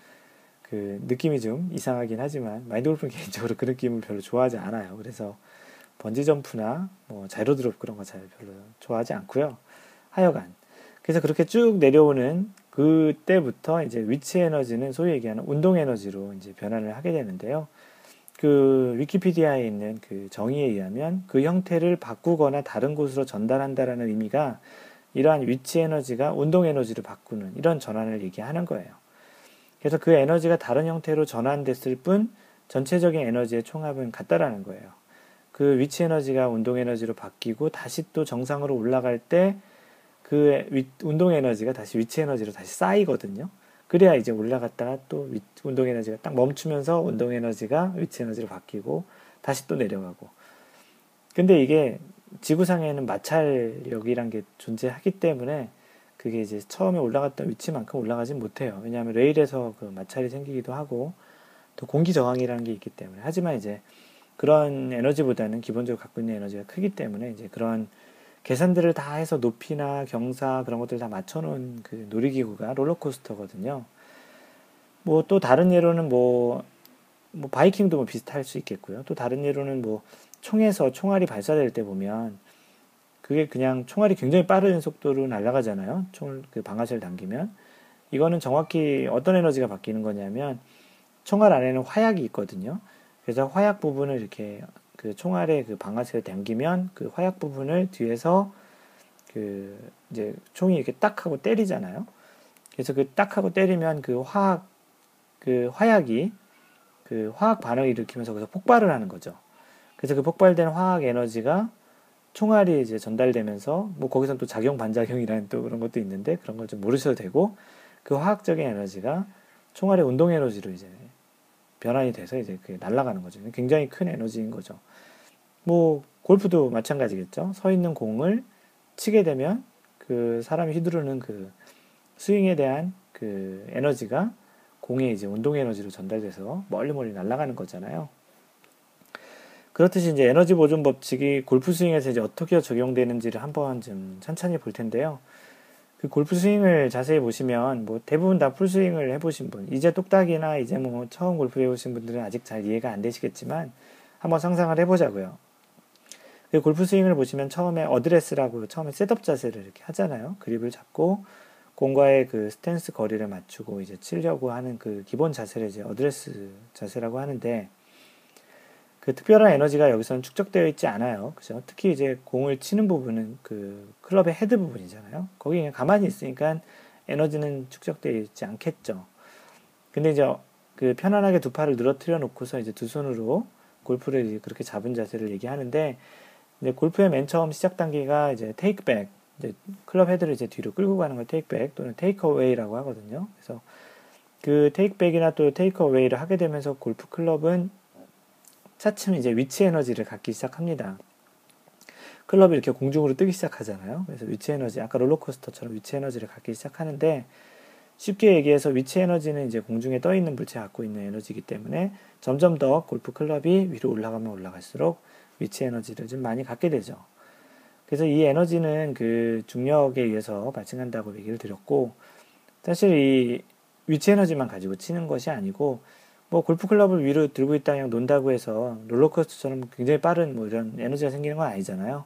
그 느낌이 좀 이상하긴 하지만 마인드 골프는 [laughs] 개인적으로 그 느낌을 별로 좋아하지 않아요. 그래서 번지 점프나 뭐 자이로 드롭 그런 거 잘 별로 좋아하지 않고요. 하여간 그래서 그렇게 쭉 내려오는 그때부터 이제 위치 에너지는 소위 얘기하는 운동 에너지로 이제 변환을 하게 되는데요. 그 위키피디아에 있는 그 정의에 의하면 그 형태를 바꾸거나 다른 곳으로 전달한다라는 의미가 이러한 위치 에너지가 운동 에너지를 바꾸는 이런 전환을 얘기하는 거예요. 그래서 그 에너지가 다른 형태로 전환됐을 뿐 전체적인 에너지의 총합은 같다라는 거예요. 그 위치 에너지가 운동 에너지로 바뀌고 다시 또 정상으로 올라갈 때 그 운동 에너지가 다시 위치 에너지로 다시 쌓이거든요. 그래야 이제 올라갔다가 또 운동 에너지가 딱 멈추면서 운동 에너지가 위치 에너지로 바뀌고 다시 또 내려가고. 근데 이게 지구상에는 마찰력이란 게 존재하기 때문에 그게 이제 처음에 올라갔던 위치만큼 올라가진 못해요. 왜냐하면 레일에서 그 마찰이 생기기도 하고 또 공기 저항이라는 게 있기 때문에. 하지만 이제 그런 에너지보다는 기본적으로 갖고 있는 에너지가 크기 때문에 이제 그런 계산들을 다 해서 높이나 경사 그런 것들 다 맞춰놓은 그 놀이기구가 롤러코스터거든요. 뭐 또 다른 예로는 뭐, 뭐 바이킹도 뭐 비슷할 수 있겠고요. 또 다른 예로는 뭐 총에서 총알이 발사될 때 보면 그게 그냥 총알이 굉장히 빠른 속도로 날아가잖아요. 총을 그 방아쇠를 당기면 이거는 정확히 어떤 에너지가 바뀌는 거냐면 총알 안에는 화약이 있거든요. 그래서 화약 부분을 이렇게 그 총알에 그 방아쇠를 당기면 그 화약 부분을 뒤에서 그 이제 총이 이렇게 딱 하고 때리잖아요. 그래서 그 딱 하고 때리면 그 화학 그 화약이 그 화학 반응을 일으키면서 그래서 폭발을 하는 거죠. 그래서 그 폭발된 화학 에너지가 총알이 이제 전달되면서 뭐 거기서 또 작용 반작용이라는 또 그런 것도 있는데 그런 걸 좀 모르셔도 되고 그 화학적인 에너지가 총알의 운동 에너지로 이제 변환이 돼서 이제 그게 날아가는 거죠. 굉장히 큰 에너지인 거죠. 뭐 골프도 마찬가지겠죠. 서 있는 공을 치게 되면 그 사람이 휘두르는 그 스윙에 대한 그 에너지가 공에 이제 운동 에너지로 전달돼서 멀리 멀리 날아가는 거잖아요. 그렇듯이 이제 에너지 보존 법칙이 골프 스윙에서 이제 어떻게 적용되는지를 한번 좀 천천히 볼 텐데요. 그 골프 스윙을 자세히 보시면 뭐 대부분 다 풀스윙을 해보신 분, 이제 똑딱이나 이제 뭐 처음 골프 배우신 분들은 아직 잘 이해가 안 되시겠지만 한번 상상을 해보자고요. 그 골프 스윙을 보시면 처음에 어드레스라고 처음에 셋업 자세를 이렇게 하잖아요. 그립을 잡고 공과의 그 스탠스 거리를 맞추고 이제 치려고 하는 그 기본 자세를 이제 어드레스 자세라고 하는데 그 특별한 에너지가 여기서는 축적되어 있지 않아요. 그죠? 특히 이제 공을 치는 부분은 그 클럽의 헤드 부분이잖아요. 거기 그냥 가만히 있으니까 에너지는 축적되어 있지 않겠죠. 근데 이제 그 편안하게 두 팔을 늘어뜨려 놓고서 이제 두 손으로 골프를 그렇게 잡은 자세를 얘기하는데 이제 골프의 맨 처음 시작 단계가 이제 테이크백, 이제 클럽 헤드를 이제 뒤로 끌고 가는 걸 테이크백 또는 테이크어웨이라고 하거든요. 그래서 그 테이크백이나 또 테이크어웨이를 하게 되면서 골프 클럽은 차츰 이제 위치 에너지를 갖기 시작합니다. 클럽이 이렇게 공중으로 뜨기 시작하잖아요. 그래서 위치 에너지, 아까 롤러코스터처럼 위치 에너지를 갖기 시작하는데 쉽게 얘기해서 위치 에너지는 이제 공중에 떠 있는 물체가 갖고 있는 에너지이기 때문에 점점 더 골프 클럽이 위로 올라가면 올라갈수록 위치 에너지를 좀 많이 갖게 되죠. 그래서 이 에너지는 그 중력에 의해서 발생한다고 얘기를 드렸고 사실 이 위치 에너지만 가지고 치는 것이 아니고 뭐 골프 클럽을 위로 들고 있다 그냥 논다고 해서 롤러코스터처럼 굉장히 빠른 뭐 이런 에너지가 생기는 건 아니잖아요.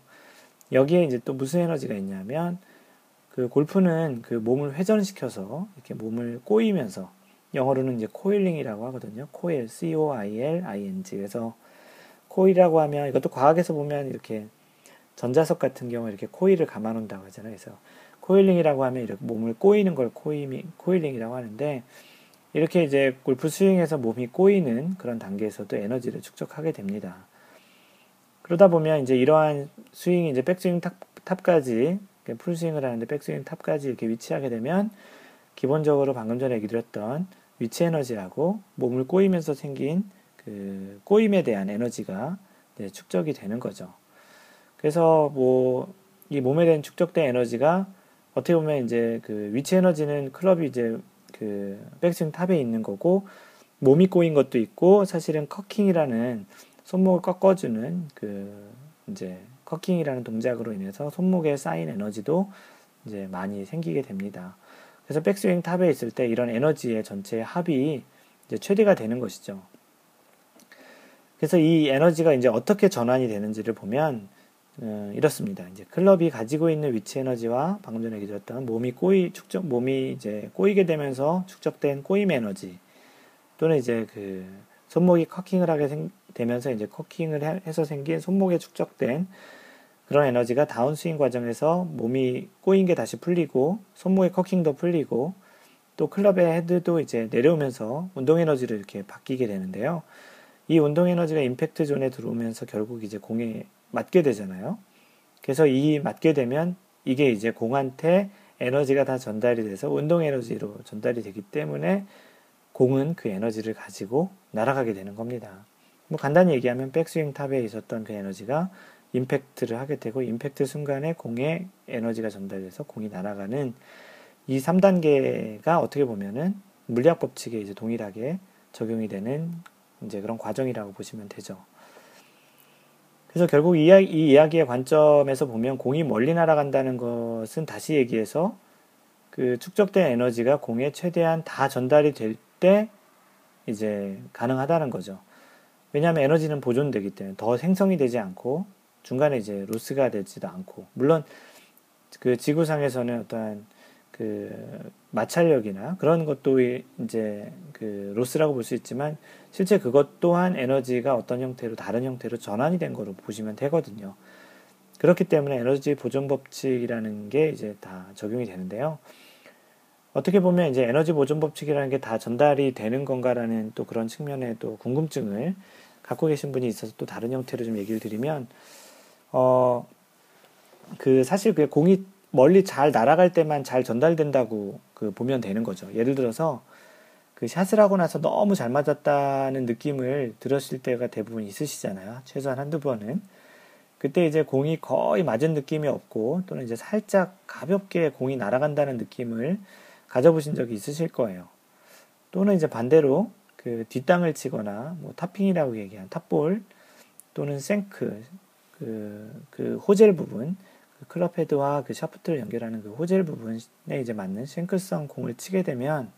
여기에 이제 또 무슨 에너지가 있냐면 그 골프는 그 몸을 회전시켜서 이렇게 몸을 꼬이면서 영어로는 이제 coiling이라고 하거든요. coil, C-O-I-L-I-N-G. 그래서 코일이라고 하면 이것도 과학에서 보면 이렇게 전자석 같은 경우 이렇게 코일을 감아 놓는다고 하잖아요. 그래서 coiling이라고 하면 이렇게 몸을 꼬이는 걸 꼬임이, coiling이라고 하는데 이렇게 이제 골프 스윙에서 몸이 꼬이는 그런 단계에서도 에너지를 축적하게 됩니다. 그러다 보면 이제 이러한 스윙이 이제 백스윙 탑, 탑까지 풀스윙을 하는데 백스윙 탑까지 이렇게 위치하게 되면 기본적으로 방금 전에 얘기 드렸던 위치 에너지라고 몸을 꼬이면서 생긴 그 꼬임에 대한 에너지가 축적이 되는 거죠. 그래서 뭐 이 몸에 대한 축적된 에너지가 어떻게 보면 이제 그 위치 에너지는 클럽이 이제 그 백스윙 탑에 있는 거고 몸이 꼬인 것도 있고 사실은 커킹이라는 손목을 꺾어주는 그 이제 커킹이라는 동작으로 인해서 손목에 쌓인 에너지도 이제 많이 생기게 됩니다. 그래서 백스윙 탑에 있을 때 이런 에너지의 전체 합이 이제 최대가 되는 것이죠. 그래서 이 에너지가 이제 어떻게 전환이 되는지를 보면 어, 이렇습니다. 이제 클럽이 가지고 있는 위치 에너지와 방금 전에 얘기했던 몸이 꼬이 축적 몸이 이제 꼬이게 되면서 축적된 꼬임 에너지 또는 이제 그 손목이 커킹을 하게 생, 되면서 이제 커킹을 해서 생긴 손목에 축적된 그런 에너지가 다운스윙 과정에서 몸이 꼬인 게 다시 풀리고 손목의 커킹도 풀리고 또 클럽의 헤드도 이제 내려오면서 운동 에너지를 이렇게 바뀌게 되는데요. 이 운동 에너지가 임팩트 존에 들어오면서 결국 이제 공에 맞게 되잖아요. 그래서 이 맞게 되면 이게 이제 공한테 에너지가 다 전달이 돼서 운동 에너지로 전달이 되기 때문에 공은 그 에너지를 가지고 날아가게 되는 겁니다. 뭐 간단히 얘기하면 백스윙 탑에 있었던 그 에너지가 임팩트를 하게 되고 임팩트 순간에 공에 에너지가 전달돼서 공이 날아가는 이 3단계가 어떻게 보면은 물리학 법칙에 이제 동일하게 적용이 되는 이제 그런 과정이라고 보시면 되죠. 그래서 결국 이, 이 이야기의 관점에서 보면 공이 멀리 날아간다는 것은 다시 얘기해서 그 축적된 에너지가 공에 최대한 다 전달이 될 때 이제 가능하다는 거죠. 왜냐하면 에너지는 보존되기 때문에 더 생성이 되지 않고 중간에 이제 로스가 되지도 않고 물론 그 지구상에서는 어떠한 그 마찰력이나 그런 것도 이제 그 로스라고 볼 수 있지만 실제 그것 또한 에너지가 어떤 형태로 다른 형태로 전환이 된 거로 보시면 되거든요. 그렇기 때문에 에너지 보존 법칙이라는 게 이제 다 적용이 되는데요. 어떻게 보면 이제 에너지 보존 법칙이라는 게 다 전달이 되는 건가라는 또 그런 측면에 또 궁금증을 갖고 계신 분이 있어서 또 다른 형태로 좀 얘기를 드리면 어, 그 사실 그 공이 멀리 잘 날아갈 때만 잘 전달된다고 그 보면 되는 거죠. 예를 들어서 그 샷을 하고 나서 너무 잘 맞았다는 느낌을 들었을 때가 대부분 있으시잖아요. 최소한 한두 번은. 그때 이제 공이 거의 맞은 느낌이 없고 또는 이제 살짝 가볍게 공이 날아간다는 느낌을 가져보신 적이 있으실 거예요. 또는 이제 반대로 그 뒷땅을 치거나 뭐 topping이라고 얘기한 탑볼 또는 shank 그, 그 hosel 부분, 그 클럽 헤드와 그 샤프트를 연결하는 그 hosel 부분에 이제 맞는 shank성 공을 치게 되면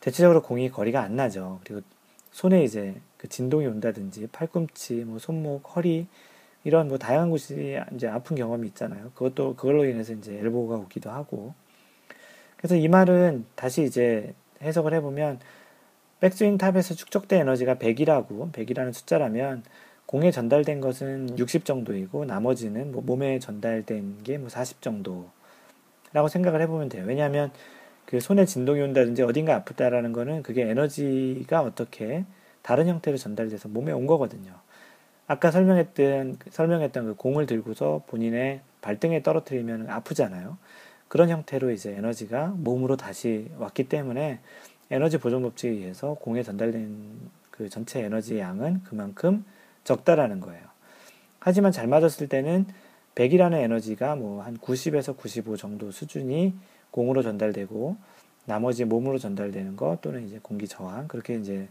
대체적으로 공이 거리가 안 나죠. 그리고 손에 이제 그 진동이 온다든지 팔꿈치, 뭐 손목, 허리 이런 뭐 다양한 곳이 이제 아픈 경험이 있잖아요. 그것도 그걸로 인해서 이제 엘보가 오기도 하고. 그래서 이 말은 다시 이제 해석을 해보면 백스윙 탑에서 축적된 에너지가 100이라고 100이라는 숫자라면 공에 전달된 것은 60 정도이고 나머지는 뭐 몸에 전달된 게 뭐 40 정도라고 생각을 해보면 돼요. 왜냐하면 그 손에 진동이 온다든지 어딘가 아프다라는 거는 그게 에너지가 어떻게 다른 형태로 전달돼서 몸에 온 거거든요. 아까 설명했던 설명했던 그 공을 들고서 본인의 발등에 떨어뜨리면 아프잖아요. 그런 형태로 이제 에너지가 몸으로 다시 왔기 때문에 에너지 보존 법칙에 의해서 공에 전달된 그 전체 에너지 양은 그만큼 적다라는 거예요. 하지만 잘 맞았을 때는 100이라는 에너지가 뭐 한 90에서 95 정도 수준이 공으로 전달되고 나머지 몸으로 전달되는 것 또는 이제 공기 저항 그렇게 이제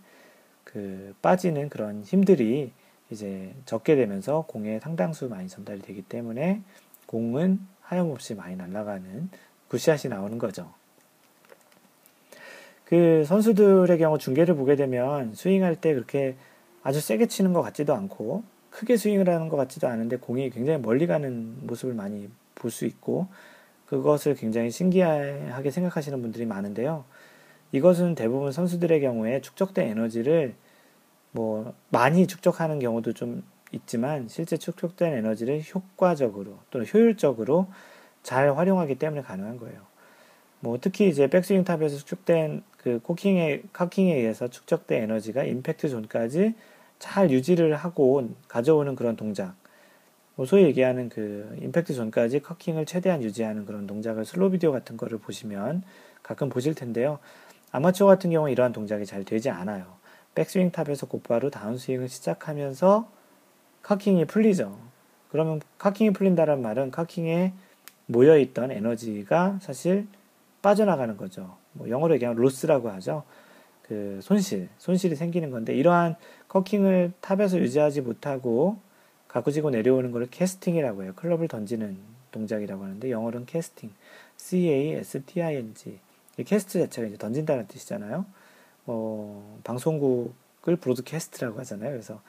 그 빠지는 그런 힘들이 이제 적게 되면서 공에 상당수 많이 전달이 되기 때문에 공은 하염없이 많이 날아가는 굿샷이 나오는 거죠. 그 선수들의 경우 중계를 보게 되면 스윙할 때 그렇게 아주 세게 치는 것 같지도 않고 크게 스윙을 하는 것 같지도 않은데 공이 굉장히 멀리 가는 모습을 많이 볼 수 있고 그것을 굉장히 신기하게 생각하시는 분들이 많은데요. 이것은 대부분 선수들의 경우에 축적된 에너지를 뭐 많이 축적하는 경우도 좀 있지만 실제 축적된 에너지를 효과적으로 또는 효율적으로 잘 활용하기 때문에 가능한 거예요. 뭐 특히 이제 백스윙 탑에서 축적된 그 cocking에 cocking에 의해서 축적된 에너지가 임팩트 존까지 잘 유지를 하고 가져오는 그런 동작. 뭐 소위 얘기하는 그 임팩트 존까지 cocking을 최대한 유지하는 그런 동작을 슬로 비디오 같은 거를 보시면 가끔 보실 텐데요. 아마추어 같은 경우 이러한 동작이 잘 되지 않아요. 백스윙 탑에서 곧바로 다운스윙을 시작하면서 cocking이 풀리죠. 그러면 cocking이 풀린다는 말은 cocking에 모여있던 에너지가 사실 빠져나가는 거죠. 뭐 영어로 얘기하면 loss라고 하죠. 그 손실, 손실이 생기는 건데 이러한 cocking을 탑에서 유지하지 못하고 가꾸지고 내려오는 것을 casting이라고 해요. 클럽을 던지는 동작이라고 하는데 영어로는 casting, C-A-S-T-I-N-G. 이 cast 자체가 이제 던진다는 뜻이잖아요. 어, 방송국을 broadcast라고 하잖아요. 그래서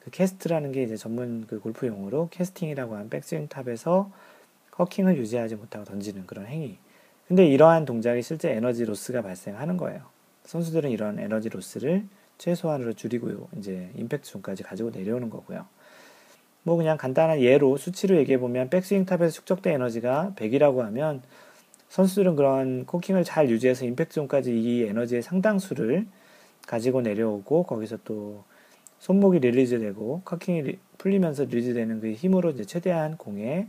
그 cast라는 게 이제 전문 그 골프 용어로 casting이라고 하는 백스윙 탑에서 cocking을 유지하지 못하고 던지는 그런 행위. 근데 이러한 동작이 실제 에너지 loss가 발생하는 거예요. 선수들은 이런 에너지 loss를 최소한으로 줄이고 이제 임팩트 존까지 가지고 내려오는 거고요. 뭐 그냥 간단한 예로 수치로 얘기해 보면 백스윙 탑에서 축적된 에너지가 100이라고 하면 선수들은 그런 cocking을 잘 유지해서 임팩트 존까지 이 에너지의 상당수를 가지고 내려오고 거기서 또 손목이 release되고 cocking이 풀리면서 release되는 그 힘으로 이제 최대한 공에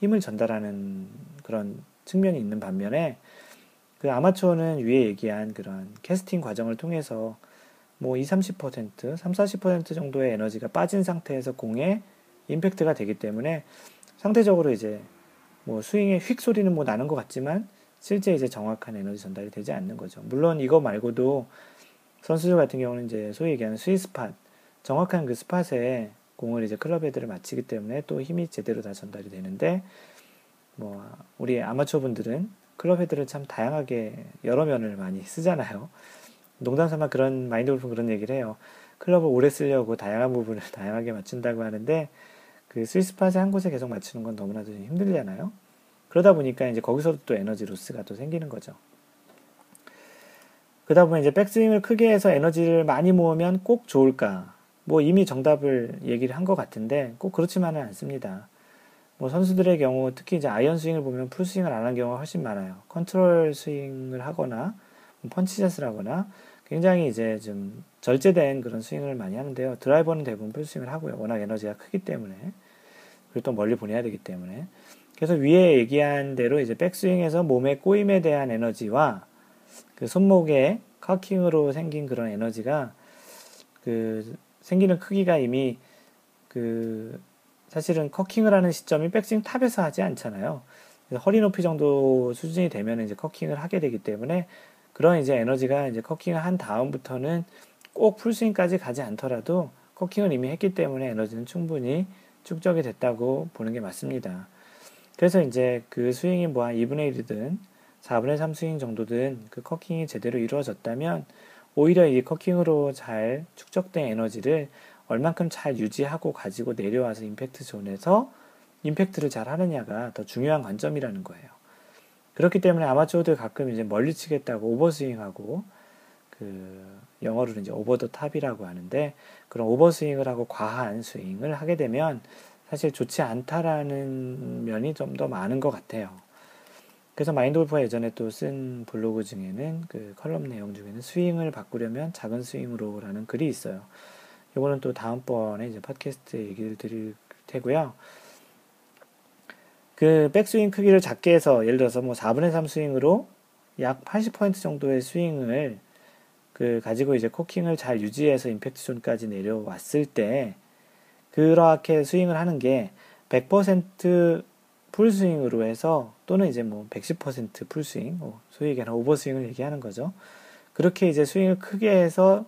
힘을 전달하는 그런 측면이 있는 반면에 그 아마추어는 위에 얘기한 그런 캐스팅 과정을 통해서 뭐 20, 30%, 3, 40% 정도의 에너지가 빠진 상태에서 공에 임팩트가 되기 때문에 상대적으로 이제 뭐 스윙의 휙 소리는 뭐 나는 것 같지만 실제 이제 정확한 에너지 전달이 되지 않는 거죠. 물론 이거 말고도 선수들 같은 경우는 이제 소위 얘기하는 스위 스팟, 정확한 그 스팟에 공을 이제 클럽 헤드를 맞추기 때문에 또 힘이 제대로 다 전달이 되는데 뭐 우리 아마추어 분들은 클럽 헤드를 참 다양하게 여러 면을 많이 쓰잖아요. 농담 삼아 그런 마인드 골프 그런 얘기를 해요. 클럽을 오래 쓰려고 다양한 부분을 [laughs] 다양하게 맞춘다고 하는데 그 스위스팟의 한 곳에 계속 맞추는 건 너무나도 힘들잖아요. 그러다 보니까 이제 거기서도 또 에너지 로스가 또 생기는 거죠. 그러다 보면 이제 백스윙을 크게 해서 에너지를 많이 모으면 꼭 좋을까? 뭐 이미 정답을 얘기를 한 것 같은데 꼭 그렇지만은 않습니다. 뭐 선수들의 경우 특히 이제 아이언 스윙을 보면 풀 스윙을 안 한 경우가 훨씬 많아요. 컨트롤 스윙을 하거나 뭐 punch shot을 하거나 굉장히 이제 좀 절제된 그런 스윙을 많이 하는데요. 드라이버는 대부분 풀 스윙을 하고요. 워낙 에너지가 크기 때문에 그리고 또 멀리 보내야 되기 때문에 그래서 위에 얘기한 대로 이제 백스윙에서 몸의 꼬임에 대한 에너지와 그 손목의 cocking으로 생긴 그런 에너지가 그 생기는 크기가 이미 그 사실은 cocking을 하는 시점이 백스윙 탑에서 하지 않잖아요. 허리 높이 정도 수준이 되면 이제 cocking을 하게 되기 때문에 그런 이제 에너지가 이제 cocking을 한 다음부터는 꼭 풀스윙까지 가지 않더라도 cocking을 이미 했기 때문에 에너지는 충분히 축적이 됐다고 보는 게 맞습니다. 그래서 이제 그 스윙이 뭐 한 2분의 1이든 4분의 3 스윙 정도든 그 cocking이 제대로 이루어졌다면 오히려 이 cocking으로 잘 축적된 에너지를 얼만큼 잘 유지하고 가지고 내려와서 임팩트 존에서 임팩트를 잘 하느냐가 더 중요한 관점이라는 거예요. 그렇기 때문에 아마추어들 가끔 이제 멀리 치겠다고 오버스윙하고 그 영어로는 이제 over the top이라고 하는데 그런 오버스윙을 하고 과한 스윙을 하게 되면 사실 좋지 않다라는 면이 좀 더 많은 것 같아요. 그래서 마인드 골프가 예전에 또 쓴 블로그 중에는 그 컬럼 내용 중에는 스윙을 바꾸려면 작은 스윙으로라는 글이 있어요. 이거는 또 다음번에 이제 팟캐스트 얘기를 드릴 테고요. 그 백스윙 크기를 작게 해서 예를 들어서 뭐 4분의 3 스윙으로 약 80% 정도의 스윙을 그 가지고 이제 cocking을 잘 유지해서 임팩트 존까지 내려왔을 때 그렇게 스윙을 하는 게 100% 풀스윙으로 해서 또는 이제 뭐 110% 풀스윙, 뭐 소위 얘기하는 오버스윙을 얘기하는 거죠. 그렇게 이제 스윙을 크게 해서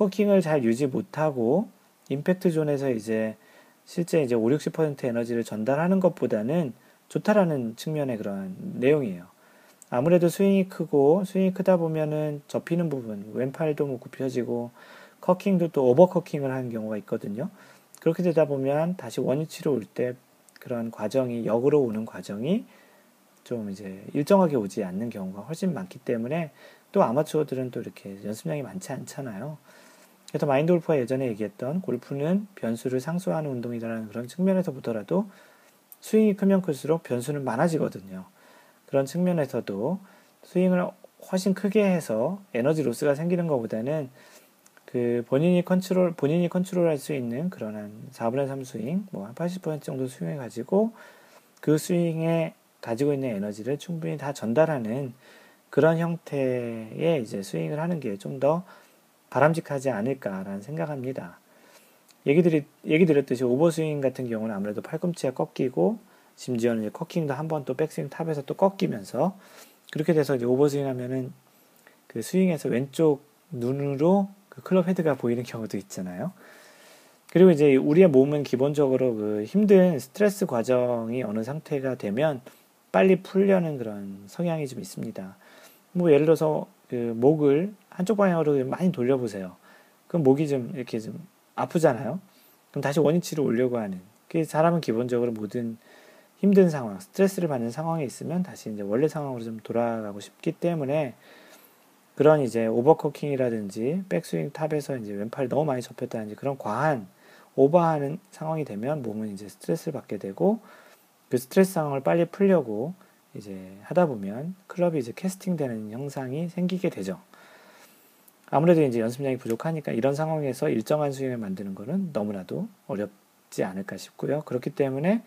코킹을 잘 유지 못하고 임팩트 존에서 이제 실제 이제 5, 60% 에너지를 전달하는 것보다는 좋다라는 측면의 그런 내용이에요. 아무래도 스윙이 크고 스윙이 크다 보면은 접히는 부분, 왼팔도 뭐 굽혀지고 커킹도 또 오버커킹을 하는 경우가 있거든요. 그렇게 되다 보면 다시 원위치로 올 때 그런 과정이 역으로 오는 과정이 좀 이제 일정하게 오지 않는 경우가 훨씬 많기 때문에 또 아마추어들은 또 이렇게 연습량이 많지 않잖아요. 그래서 마인드 골프가 예전에 얘기했던 골프는 변수를 상수하는 운동이라는 그런 측면에서 보더라도 스윙이 크면 클수록 변수는 많아지거든요. 그런 측면에서도 스윙을 훨씬 크게 해서 에너지 loss가 생기는 것보다는 그 본인이 컨트롤, 본인이 컨트롤 할 수 있는 그런 한 4분의 3 스윙, 뭐 한 80% 정도 스윙을 가지고 그 스윙에 가지고 있는 에너지를 충분히 다 전달하는 그런 형태의 이제 스윙을 하는 게 좀더 바람직하지 않을까라는 생각합니다. 얘기 드리, 얘기 드렸듯이 오버스윙 같은 경우는 아무래도 팔꿈치가 꺾이고 심지어는 이제 cocking도 한 번 또 백스윙 top에서 또 꺾이면서 그렇게 돼서 이제 오버스윙 하면은 그 스윙에서 왼쪽 눈으로 그 클럽 헤드가 보이는 경우도 있잖아요. 그리고 이제 우리의 몸은 기본적으로 그 힘든 스트레스 과정이 어느 상태가 되면 빨리 풀려는 그런 성향이 좀 있습니다. 뭐 예를 들어서 그 목을 한쪽 방향으로 많이 돌려보세요. 그럼 목이 좀 이렇게 좀 아프잖아요. 그럼 다시 원위치로 올려고 하는. 그 사람은 기본적으로 모든 힘든 상황, 스트레스를 받는 상황에 있으면 다시 이제 원래 상황으로 좀 돌아가고 싶기 때문에 그런 이제 over cocking이라든지 백스윙 top에서 이제 왼팔 너무 많이 접혔다든지 그런 과한 오버하는 상황이 되면 몸은 이제 스트레스를 받게 되고 그 스트레스 상황을 빨리 풀려고 이제 하다 보면 클럽이 이제 캐스팅되는 형상이 생기게 되죠. 아무래도 이제 연습량이 부족하니까 이런 상황에서 일정한 스윙을 만드는 것은 너무나도 어렵지 않을까 싶고요. 그렇기 때문에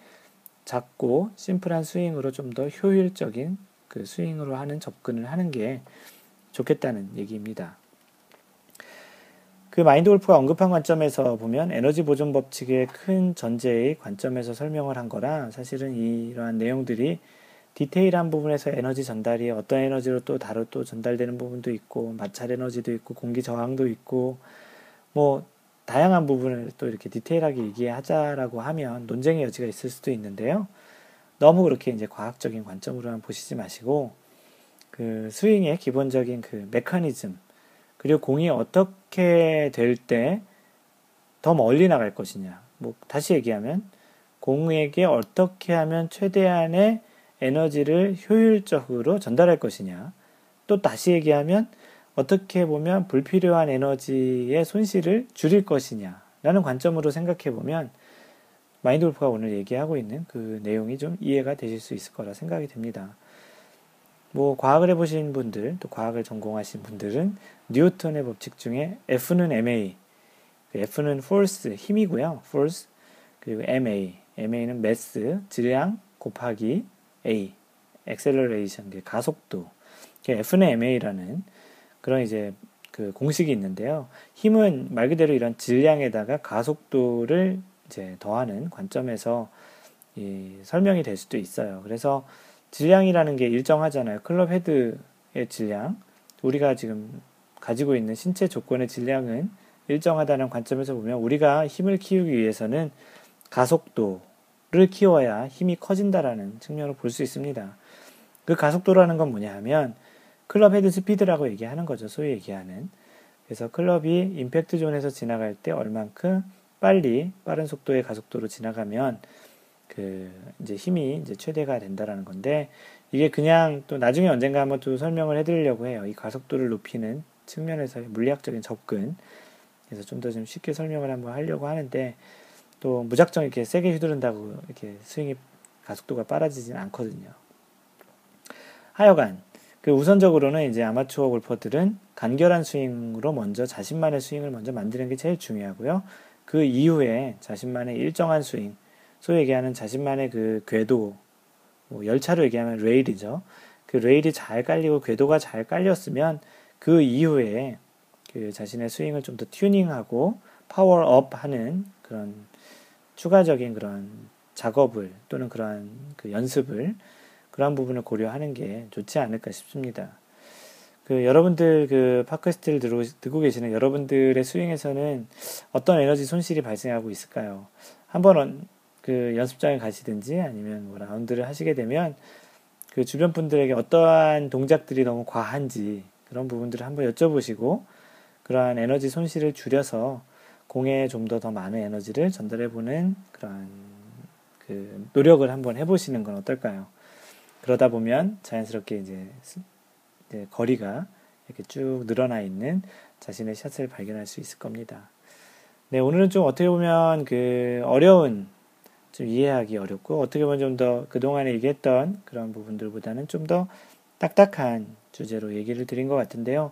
작고 심플한 스윙으로 좀 더 효율적인 그 스윙으로 하는 접근을 하는 게 좋겠다는 얘기입니다. 그 마인드 골프가 언급한 관점에서 보면 에너지 보존 법칙의 큰 전제의 관점에서 설명을 한 거라 사실은 이러한 내용들이 디테일한 부분에서 에너지 전달이 어떤 에너지로 또 다루 또 전달되는 부분도 있고 마찰 에너지도 있고 공기 저항도 있고 뭐 다양한 부분을 또 이렇게 디테일하게 얘기하자라고 하면 논쟁의 여지가 있을 수도 있는데요. 너무 그렇게 이제 과학적인 관점으로만 보시지 마시고 그 스윙의 기본적인 그 메커니즘 그리고 공이 어떻게 될 때 더 멀리 나갈 것이냐. 뭐 다시 얘기하면 공에게 어떻게 하면 최대한의 에너지를 효율적으로 전달할 것이냐. 또 다시 얘기하면 어떻게 보면 불필요한 에너지의 손실을 줄일 것이냐. 라는 관점으로 생각해 보면 마인드 골프가 오늘 얘기하고 있는 그 내용이 좀 이해가 되실 수 있을 거라 생각이 됩니다. 뭐 과학을 해보신 분들, 또 과학을 전공하신 분들은 뉴턴의 법칙 중에 F는 MA, 그 F는 force, 힘이고요. force, 그리고 MA, MA는 mass, 질량 곱하기 A, acceleration, 가속도. F는 MA라는 그런 이제 그 공식이 있는데요. 힘은 말 그대로 이런 질량에다가 가속도를 이제 더하는 관점에서 이 설명이 될 수도 있어요. 그래서 질량이라는 게 일정하잖아요. 클럽 헤드의 질량. 우리가 지금 가지고 있는 신체 조건의 질량은 일정하다는 관점에서 보면 우리가 힘을 키우기 위해서는 가속도 를 키워야 힘이 커진다라는 측면으로 볼수 있습니다. 그 가속도라는 건 뭐냐 하면 클럽 헤드 스피드라고 얘기하는 거죠. 소위 얘기하는. 그래서 클럽이 임팩트 zone에서 지나갈 때 얼만큼 빨리 빠른 속도의 가속도로 지나가면 그 이제 힘이 이제 최대가 된다라는 건데 이게 그냥 또 나중에 언젠가 한번 또 설명을 해드리려고 해요. 이 가속도를 높이는 측면에서의 물리학적인 접근. 그래서 좀 더좀 쉽게 설명을 한번 하려고 하는데 또 무작정 이렇게 세게 휘두른다고 이렇게 스윙이 가속도가 빨라지진 않거든요. 하여간 그 우선적으로는 이제 아마추어 골퍼들은 간결한 스윙으로 먼저 자신만의 스윙을 먼저 만드는 게 제일 중요하고요. 그 이후에 자신만의 일정한 스윙, 소위 얘기하는 자신만의 그 궤도, 뭐 열차로 얘기하면 레일이죠. 그 레일이 잘 깔리고 궤도가 잘 깔렸으면 그 이후에 그 자신의 스윙을 좀 더 튜닝하고 파워업 하는 그런 추가적인 그런 작업을 또는 그런 그 연습을 그런 부분을 고려하는 게 좋지 않을까 싶습니다. 그 여러분들 그 팟캐스트를 듣고, 듣고 계시는 여러분들의 스윙에서는 어떤 에너지 손실이 발생하고 있을까요? 한번 그 연습장에 가시든지 아니면 뭐 라운드를 하시게 되면 그 주변 분들에게 어떠한 동작들이 너무 과한지 그런 부분들을 한번 여쭤보시고 그러한 에너지 손실을 줄여서 공에 좀더더 많은 에너지를 전달해 보는 그런 그 노력을 한번 해보시는 건 어떨까요? 그러다 보면 자연스럽게 이제, 이제 거리가 이렇게 쭉 늘어나 있는 자신의 샷을 발견할 수 있을 겁니다. 네, 오늘은 좀 어떻게 보면 그 어려운 좀 이해하기 어렵고 어떻게 보면 좀 더 그동안에 얘기했던 그런 부분들보다는 좀 더 딱딱한 주제로 얘기를 드린 것 같은데요.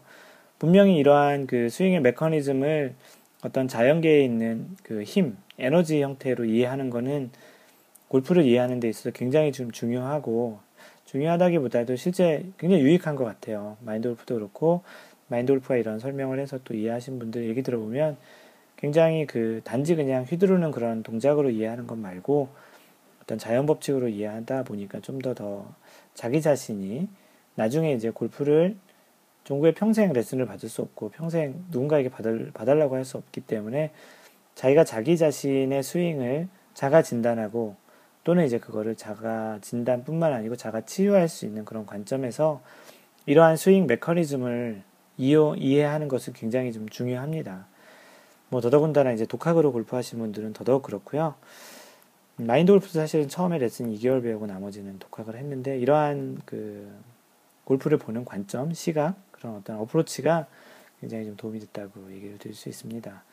분명히 이러한 그 스윙의 메커니즘을 어떤 자연계에 있는 그 힘, 에너지 형태로 이해하는 거는 골프를 이해하는 데 있어서 굉장히 좀 중요하고 중요하다기보다도 실제 굉장히 유익한 것 같아요. 마인드 골프도 그렇고 마인드 골프가 이런 설명을 해서 또 이해하신 분들 얘기 들어보면 굉장히 그 단지 그냥 휘두르는 그런 동작으로 이해하는 것 말고 어떤 자연 법칙으로 이해하다 보니까 좀 더더 더 자기 자신이 나중에 이제 골프를 종구에 평생 레슨을 받을 수 없고 평생 누군가에게 받을, 받으려고 할 수 없기 때문에 자기가 자기 자신의 스윙을 자가 진단하고 또는 이제 그거를 자가 진단뿐만 아니고 자가 치유할 수 있는 그런 관점에서 이러한 스윙 메커니즘을 이해, 이해하는 것은 굉장히 좀 중요합니다. 뭐 더더군다나 이제 독학으로 골프하시는 분들은 더더욱 그렇고요. 마인드 골프도 사실은 처음에 레슨 2개월 배우고 나머지는 독학을 했는데 이러한 그 골프를 보는 관점, 시각 그런 어떤 어프로치가 굉장히 좀 도움이 됐다고 얘기를 드릴 수 있습니다.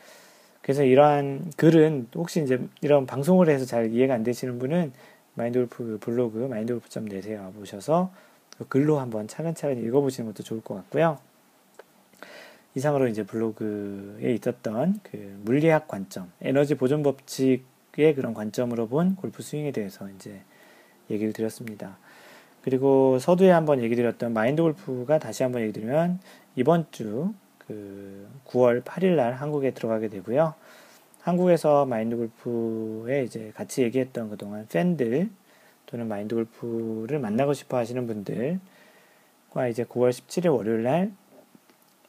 그래서 이러한 글은 혹시 이제 이런 방송을 해서 잘 이해가 안 되시는 분은 마인드골프 블로그 마인드골프.net에 와보셔서 그 글로 한번 차근차근 읽어보시는 것도 좋을 것 같고요. 이상으로 이제 블로그에 있었던 그 물리학 관점, 에너지 보존 법칙의 그런 관점으로 본 골프 스윙에 대해서 이제 얘기를 드렸습니다. 그리고 서두에 한번 얘기 드렸던 마인드 골프가 다시 한번 얘기 드리면 이번 주 그 9월 8일 날 한국에 들어가게 되고요. 한국에서 마인드 골프에 이제 같이 얘기했던 그동안 팬들 또는 마인드 골프를 만나고 싶어 하시는 분들과 이제 9월 17일 월요일 날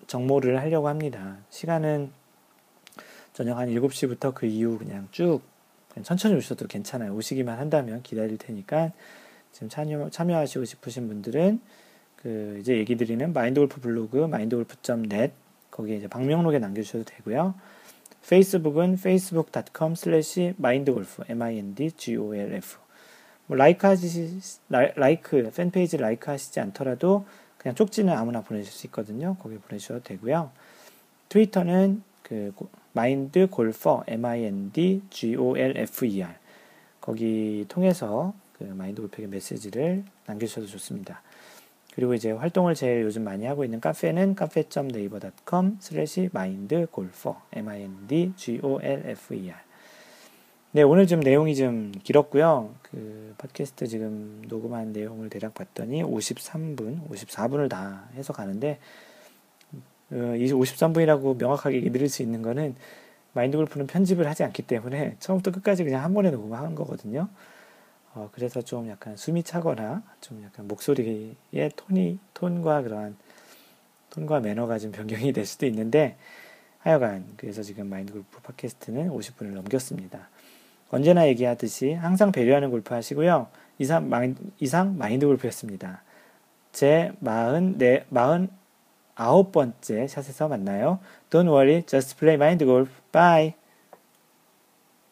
정모를 하려고 합니다. 시간은 저녁 한 7시부터 그 이후 그냥 쭉 천천히 오셔도 괜찮아요. 오시기만 한다면 기다릴 테니까 지금 참여, 참여하시고 싶으신 분들은 그 이제 얘기 드리는 마인드골프 블로그 마인드골프.net 거기에 이제 방명록에 남겨주셔도 되고요. 페이스북은 facebook.com slash mindgolf m-i-n-d-g-o-l-f 뭐 like 하시 like fan page like 하시지 않더라도 그냥 쪽지는 아무나 보내실 수 있거든요. 거기 보내주셔도 되고요. 트위터는 그 마인드 골퍼 m-i-n-d-g-o-l-f-e-r 거기 통해서 그 마인드 골프에게 메시지를 남겨주셔도 좋습니다. 그리고 이제 활동을 제일 요즘 많이 하고 있는 카페는 cafe.naver.com slash mindgolfer m-i-n-d-g-o-l-f-e-r 네, 오늘 좀 내용이 좀 길었고요. 그 팟캐스트 지금 녹음한 내용을 대략 봤더니 53분, 54분을 다 해서 가는데 어, 이 53분이라고 명확하게 믿을 수 있는 거는 마인드 골프는 편집을 하지 않기 때문에 처음부터 끝까지 그냥 한 번에 녹음한 거거든요. 어, 그래서 좀 약간 숨이 차거나 좀 약간 목소리의 톤이 톤과 그러한 톤과 매너가 좀 변경이 될 수도 있는데 하여간 그래서 지금 마인드 골프 팟캐스트는 50분을 넘겼습니다. 언제나 얘기하듯이 항상 배려하는 골프 하시고요. 이상, 마인, 이상 마인드 골프였습니다. 제 44, 49번째 샷에서 만나요. Don't worry, just play mind golf. Bye.